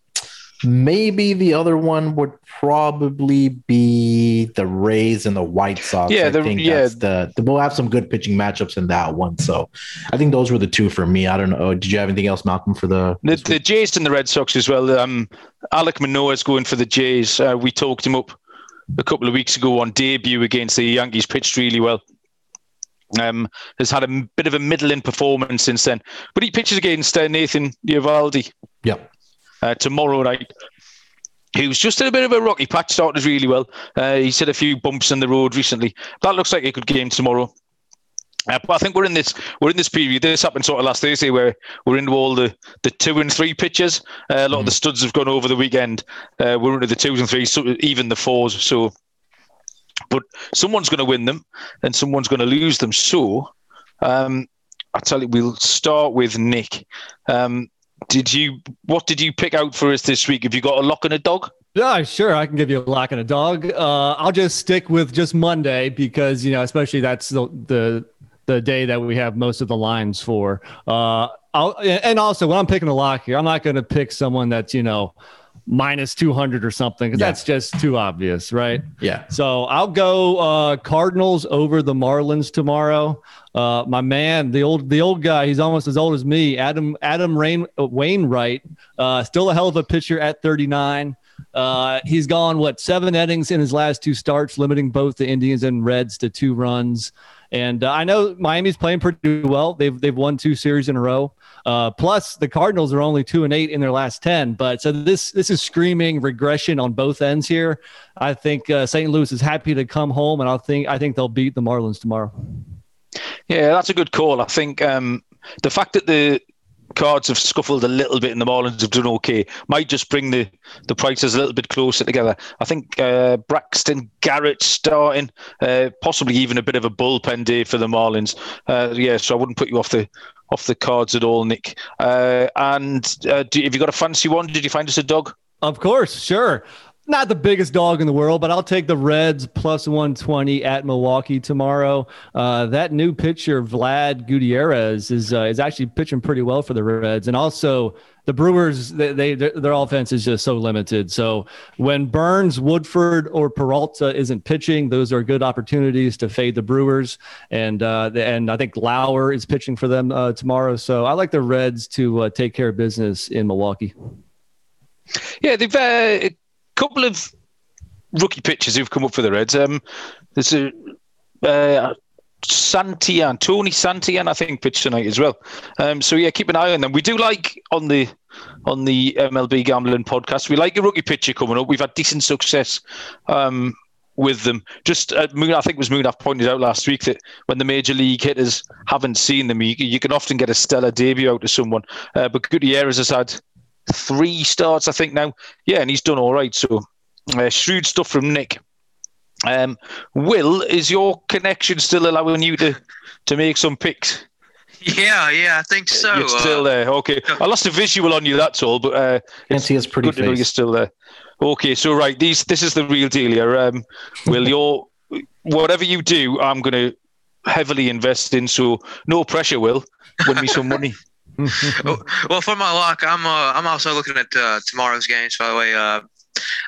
maybe the other one would probably be the Rays and the White Sox. Yeah, I think yeah. that's the, the we'll have some good pitching matchups in that one. So I think those were the two for me. I don't know. Did you have anything else, Malcolm, for the? the, the Jays and the Red Sox as well. Um, Alek Manoah is going for the Jays. Uh, we talked him up a couple of weeks ago on debut against the Yankees. Pitched really well. Um, has had a bit of a middling performance since then, but he pitches against uh, Nathan Eovaldi yeah, uh, tomorrow night. He was just in a bit of a rocky patch, started really well. Uh, he's had a few bumps in the road recently. That looks like a good game tomorrow. Uh, but I think we're in this we're in this period. This happened sort of last Thursday where we're into all the, the two and three pitches. Uh, a lot of the studs have gone over the weekend. Uh, we're into the twos and threes, so even the fours. So, but someone's going to win them and someone's going to lose them. So, um, I tell you, we'll start with Nick. Um, did you what did you pick out for us this week? Have you got a lock and a dog? Yeah, sure. I can give you a lock and a dog. Uh, I'll just stick with just Monday because you know, especially that's the the the day that we have most of the lines for. Uh, I'll, and also when I'm picking a lock here, I'm not going to pick someone that's you know minus 200 or something because Yeah. that's just too obvious, right? yeah. So I'll go uh, Cardinals over the Marlins tomorrow. Uh, my man, the old the old guy, he's almost as old as me. Adam Adam Rain, uh, Wainwright, uh, still a hell of a pitcher at 39. Uh, he's gone what seven innings in his last two starts, limiting both the Indians and Reds to two runs. And uh, I know Miami's playing pretty well. They've they've won two series in a row. Uh, plus, the Cardinals are only two and eight in their last ten. But so this this is screaming regression on both ends here. I think uh, St. Louis is happy to come home, and I think I think they'll beat the Marlins tomorrow. Yeah, that's a good call. I think um, the fact that the cards have scuffled a little bit and the Marlins have done okay might just bring the, the prices a little bit closer together. I think uh, Braxton Garrett starting, uh, possibly even a bit of a bullpen day for the Marlins. Uh, yeah, so I wouldn't put you off the off the cards at all, Nick. Uh, and uh, do, have you got a fancy one? Did you find us a dog? Of course, sure. Not the biggest dog in the world, but I'll take the Reds plus 120 at Milwaukee tomorrow. Uh, that new pitcher, Vlad Gutierrez, is uh, is actually pitching pretty well for the Reds, and also the Brewers. They, they their, offense is just so limited. So when Burnes, Woodford, or Peralta isn't pitching, those are good opportunities to fade the Brewers. And uh, and I think Lauer is pitching for them uh, tomorrow. So I like the Reds to uh, take care of business in Milwaukee. Yeah, they've uh, couple of rookie pitchers who've come up for the Reds. Um, there's a uh, Santillan, Tony Santillan, I think, pitched tonight as well. Um, so yeah, keep an eye on them. We do like on the on the MLB gambling podcast. We like a rookie pitcher coming up. We've had decent success. Um, with them, just uh, Moon, I think it was Munaf pointed out last week that when the major league hitters haven't seen them, you, you can often get a stellar debut out of someone. Uh, but Gutierrez has had three starts, I think now. Yeah, and he's done all right. So uh, shrewd stuff from Nick. Um, Will, is your connection still allowing you to to make some picks? Yeah, yeah, I think so. You're Uh, still there. Okay, I lost a visual on you. That's all. But uh, Can't see his pretty good to know you're still there. Okay, so right, these this is the real deal here. Um, Will, your whatever you do, I'm going to heavily invest in. So no pressure, Will. Win me some money. well, for my luck, I'm uh, I'm also looking at uh, tomorrow's games. By the way, uh,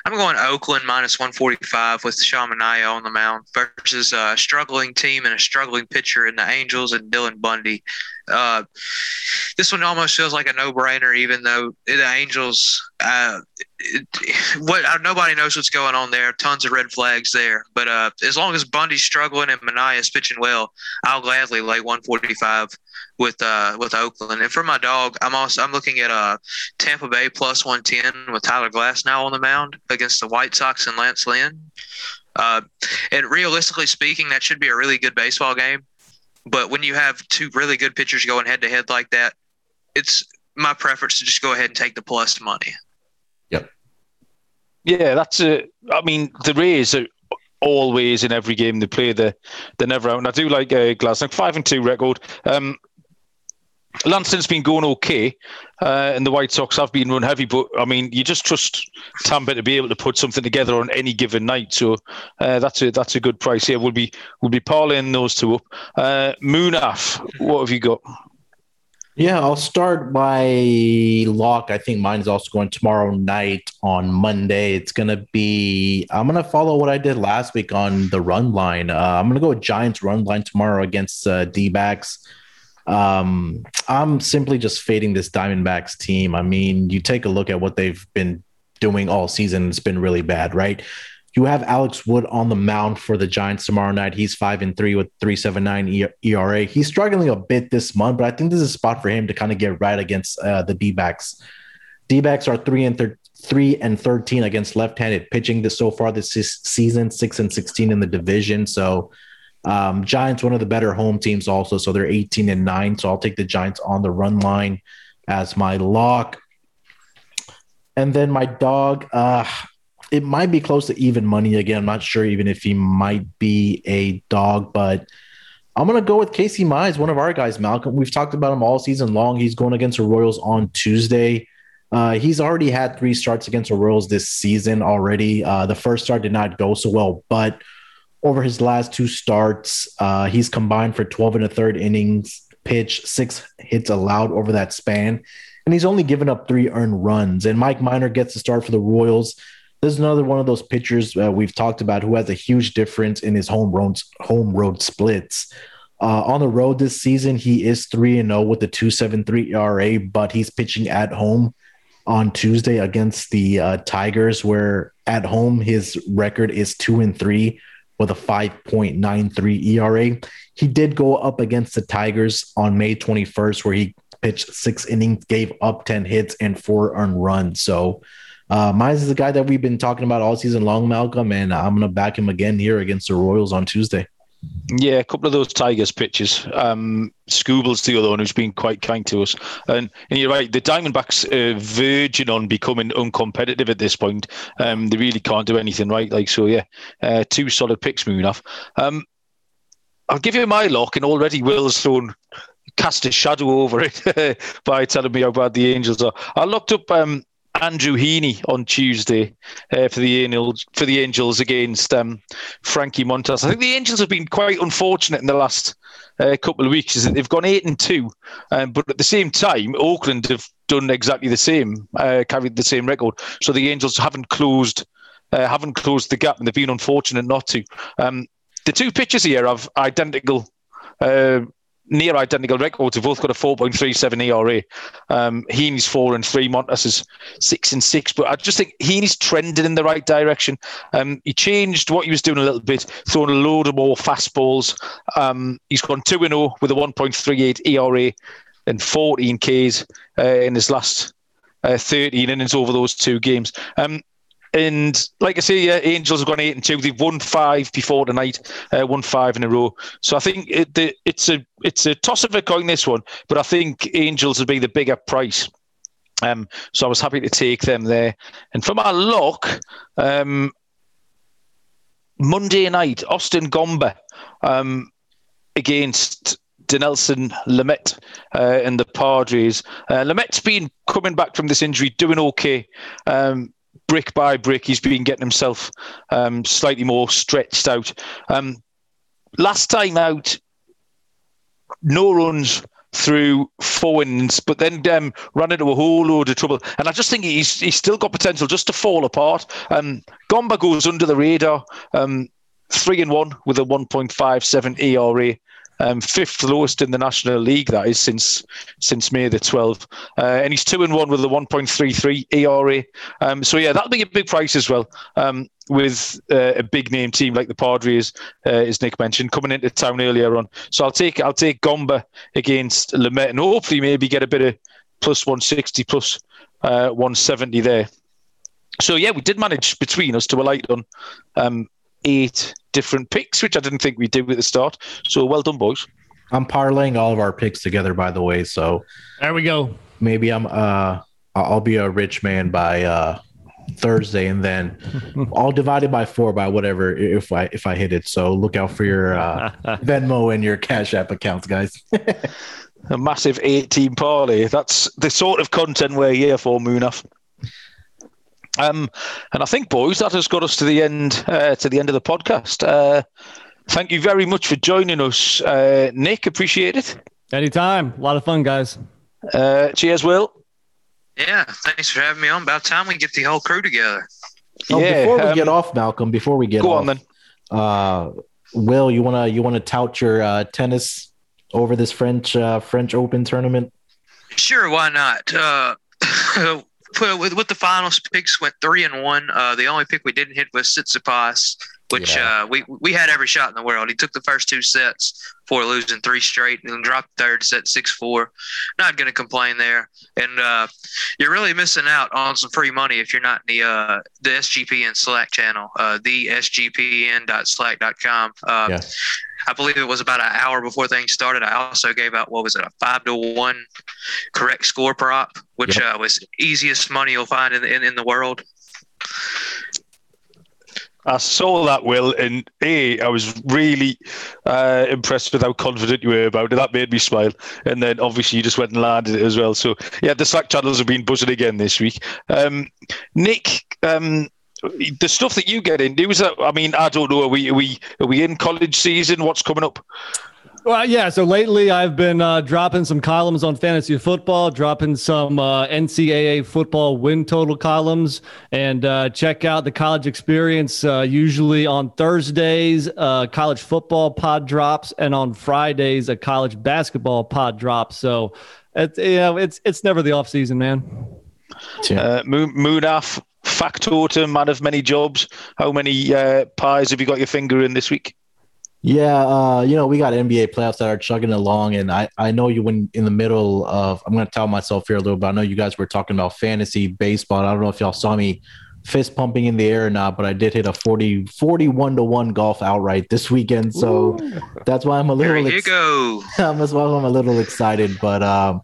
I'm going Oakland minus 145 with Sean Manaea on the mound versus a struggling team and a struggling pitcher in the Angels and Dylan Bundy. Uh, this one almost feels like a no-brainer, even though the Angels, uh, what uh, nobody knows what's going on there. Tons of red flags there, but uh, as long as Bundy's struggling and Manaea's pitching well, I'll gladly lay 145 with uh with Oakland. And for my dog, I'm also I'm looking at uh Tampa Bay plus 110 with Tyler Glasnow on the mound against the White Sox and Lance Lynn. Uh, and realistically speaking, that should be a really good baseball game. But when you have two really good pitchers going head to head like that, it's my preference to just go ahead and take the plus money. Yep. Yeah, that's a. I mean, the Rays are always in every game they play. They're, they're never out. And I do like uh, Glasnow. Five and two record. Um, Lance Lynn's been going okay, uh, and the White Sox have been run heavy. But I mean, you just trust Tampa to be able to put something together on any given night. So uh, that's a that's a good price here. We'll be we'll be parlaying those two up. Uh, Munaf, what have you got? Yeah, I'll start by lock. I think mine's also going tomorrow night on Monday. It's gonna be. I'm gonna follow what I did last week on the run line. Uh, I'm gonna go with Giants run line tomorrow against uh, D-backs. Um, I'm simply just fading this Diamondbacks team. I mean, you take a look at what they've been doing all season. It's been really bad, right? You have Alex Wood on the mound for the Giants tomorrow night. He's five and three with three seven nine ERA. He's struggling a bit this month, but I think this is a spot for him to kind of get right against uh, the D backs. D backs are three and thir- three and thirteen against left-handed pitching this so far this season, six and sixteen in the division. So um, Giants, one of the better home teams, also. So they're 18 and 9. So I'll take the Giants on the run line as my lock. And then my dog, uh, it might be close to even money again. I'm not sure even if he might be a dog, but I'm going to go with Casey Mize, one of our guys, Malcolm. We've talked about him all season long. He's going against the Royals on Tuesday. Uh, he's already had three starts against the Royals this season already. Uh, the first start did not go so well, but over his last two starts, uh, he's combined for 12 and a third innings pitch, six hits allowed over that span, and he's only given up three earned runs. And Mike Minor gets the start for the Royals. There's another one of those pitchers uh, we've talked about who has a huge difference in his home road home road splits. Uh, on the road this season, he is three and zero oh with a two seven three ERA, but he's pitching at home on Tuesday against the uh, Tigers, where at home his record is two and three with a 5.93 ERA. He did go up against the Tigers on May 21st, where he pitched six innings, gave up 10 hits and four earned runs. So, uh, Mize is the guy that we've been talking about all season long, Malcolm, and I'm going to back him again here against the Royals on Tuesday. Yeah, a couple of those Tigers pitches. Um, Skubal's the other one who's been quite kind to us. And, and you're right, the Diamondbacks are verging on becoming uncompetitive at this point. Um, they really can't do anything right. Like so, yeah, uh, two solid picks moving off. Um, I'll give you my lock, and already Will's thrown cast a shadow over it by telling me how bad the Angels are. I looked up um, Andrew Heaney on Tuesday uh, for the Angels for the Angels against um, Frankie Montas. I think the Angels have been quite unfortunate in the last uh, couple of weeks. Is that they've gone eight and two, um, but at the same time, Oakland have done exactly the same, uh, carried the same record. So the Angels haven't closed uh, haven't closed the gap, and they've been unfortunate not to. Um, the two pitchers here have identical uh, near identical records. They've both got a 4.37 ERA. Um, Heaney's four and three. Montas is six and six. But I just think Heaney's trending in the right direction. Um, he changed what he was doing a little bit, throwing a load of more fastballs. Um, he's gone 2 0 with a 1.38 ERA and 14 Ks uh, in his last uh, 13 innings over those two games. Um, and like I say, yeah, Angels have gone eight and two. They've won five before tonight, uh, won five in a row. So I think it, the, it's a it's a toss of a coin this one, but I think Angels would be the bigger price. Um, so I was happy to take them there. And for my luck, um, Monday night, Austin Gomber um, against Dinelson Lamet uh, and the Padres. Uh, Lamet's been coming back from this injury, doing okay. Um, brick by brick, he's been getting himself um, slightly more stretched out. Um, last time out, no runs through four innings, but then um, ran into a whole load of trouble. And I just think he's he's still got potential just to fall apart. Um, Gomber goes under the radar, um, three and one with a 1.57 ERA. Um, fifth lowest in the National League, that is since since May the 12th. Uh, and he's two and one with a 1.33 ERA. Um, so yeah, that'll be a big price as well. Um, with uh, a big name team like the Padres, uh, as Nick mentioned, coming into town earlier on. So I'll take I'll take Gomber against Lamet and hopefully maybe get a bit of plus 160 plus, uh, 170 there. So yeah, we did manage between us to alight on um, eight different picks, which I didn't think we did do at the start. So well done, boys. I'm parlaying all of our picks together, by the way. So there we go. Maybe I'm uh I'll be a rich man by uh Thursday, and then all divided by four by whatever if I if I hit it. So look out for your uh, Venmo and your Cash App accounts, guys. a massive 18 parlay. That's the sort of content we're here for, Munaf. Um, and I think, boys, that has got us to the end uh, to the end of the podcast. Uh, thank you very much for joining us, uh, Nick. Appreciate it. Anytime. A lot of fun, guys. Uh, cheers, Will. Yeah, thanks for having me on. About time we get the whole crew together. Oh, Yeah, before we um, get off, Malcolm, before we get Go off, on then. uh, Will, you wanna you wanna tout your uh, tennis over this French uh, French Open tournament? Sure, why not? With, with the finals picks went three and one. Uh, the only pick we didn't hit was Tsitsipas, which Yeah. uh, we we had every shot in the world. He took the first two sets before losing three straight, and then dropped third set six four. Not going to complain there. And uh, you're really missing out on some free money if you're not in the uh, the SGPN Slack channel, uh, the sgpn.slack.com. Uh, Yeah. I believe it was about an hour before things started. I also gave out what was it, a five to one correct score prop, which Yep. uh, was easiest money you'll find in, in in the world. I saw that, Will, and A, I was really uh, impressed with how confident you were about it. That made me smile. And then obviously you just went and landed it as well. So, yeah, the Slack channels have been buzzing again this week. Um, Nick, um, the stuff that you get into, is that, I mean, I don't know, are we, are, we, are we in college season? What's coming up? Well, yeah. So lately, I've been uh, dropping some columns on fantasy football, dropping some uh, NCAA football win total columns, and uh, check out the college experience. Uh, usually on Thursdays, uh, college football pod drops, and on Fridays, a college basketball pod drops. So, it's you know, it's it's never the off season, man. Uh, Moon, Munaf, factotum, man of many jobs. How many uh, pies have you got your finger in this week? Yeah, uh, you know, we got NBA playoffs that are chugging along, and I, I know you when in the middle of I'm gonna tell myself here a little bit. I know you guys were talking about fantasy baseball. I don't know if y'all saw me fist pumping in the air or not, but I did hit a 40 41 to 1 golf outright this weekend. So that's why I'm a little There you ex- go. that's why I'm a little excited. But um,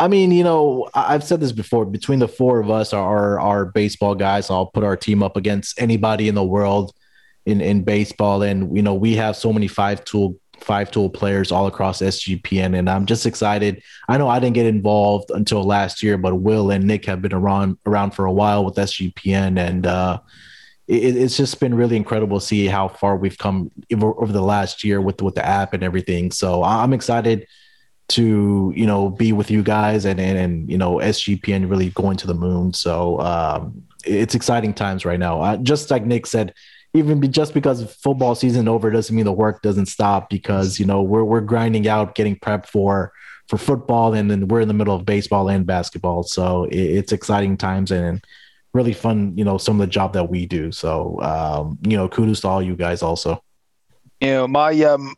I mean, you know, I've said this before. Between the four of us, are our baseball guys. I'll put our team up against anybody in the world in in baseball, and you know, we have so many five tool five tool players all across SGPN, and I'm just excited. I know I didn't get involved until last year, but Will and Nick have been around around for a while with SGPN, and uh, it, it's just been really incredible to see how far we've come over the last year with with the app and everything. So I'm excited to you know be with you guys and and, and you know SGPN really going to the moon. So um, it's exciting times right now. Uh, just like Nick said, even be, just because football season over doesn't mean the work doesn't stop because you know we're we're grinding out, getting prepped for for football, and then we're in the middle of baseball and basketball. So it, it's exciting times and really fun. You know some of the job that we do. So um, you know kudos to all you guys also. You know, my um,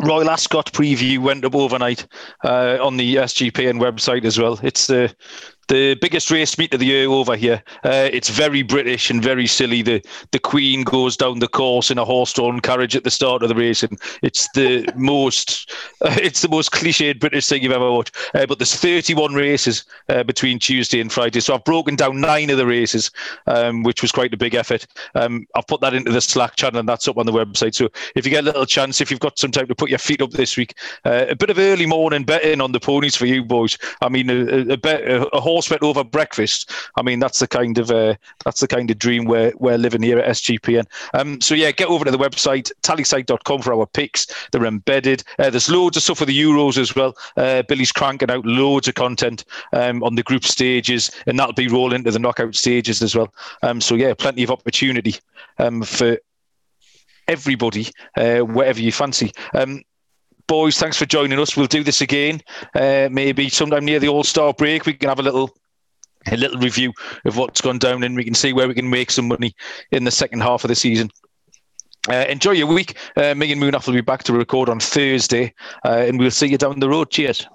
Royal Ascot preview went up overnight uh, on the SGPN website as well. It's the the biggest race meet of the year over here. Uh, it's very British and very silly. The the Queen goes down the course in a horse-drawn carriage at the start of the race, and it's the most uh, it's the most cliched British thing you've ever watched. Uh, but there's 31 races uh, between Tuesday and Friday, so I've broken down nine of the races, um, which was quite a big effort. Um, I've put that into the Slack channel, and that's up on the website. So if you get a little chance, if you've got some time to put your feet up this week, uh, a bit of early morning betting on the ponies for you boys. I mean, a, a, a, bet, a, a horse bet over breakfast. I mean, that's the kind of uh, that's the kind of dream we're, we're living here at SGPN. Um, so yeah, get over to the website tallysight.com for our picks. They're embedded. Uh, there's loads of stuff for the Euros as well. Uh, Billy's cranking out loads of content um, on the group stages, and that'll be rolling into the knockout stages as well. Um, so yeah, plenty of opportunity um, for everybody, uh, whatever you fancy. Um, boys, thanks for joining us. We'll do this again, uh, maybe sometime near the All Star break. We can have a little a little review of what's gone down, and we can see where we can make some money in the second half of the season. Uh, enjoy your week. Uh, me and Munaf will be back to record on Thursday, uh, and we'll see you down the road. Cheers.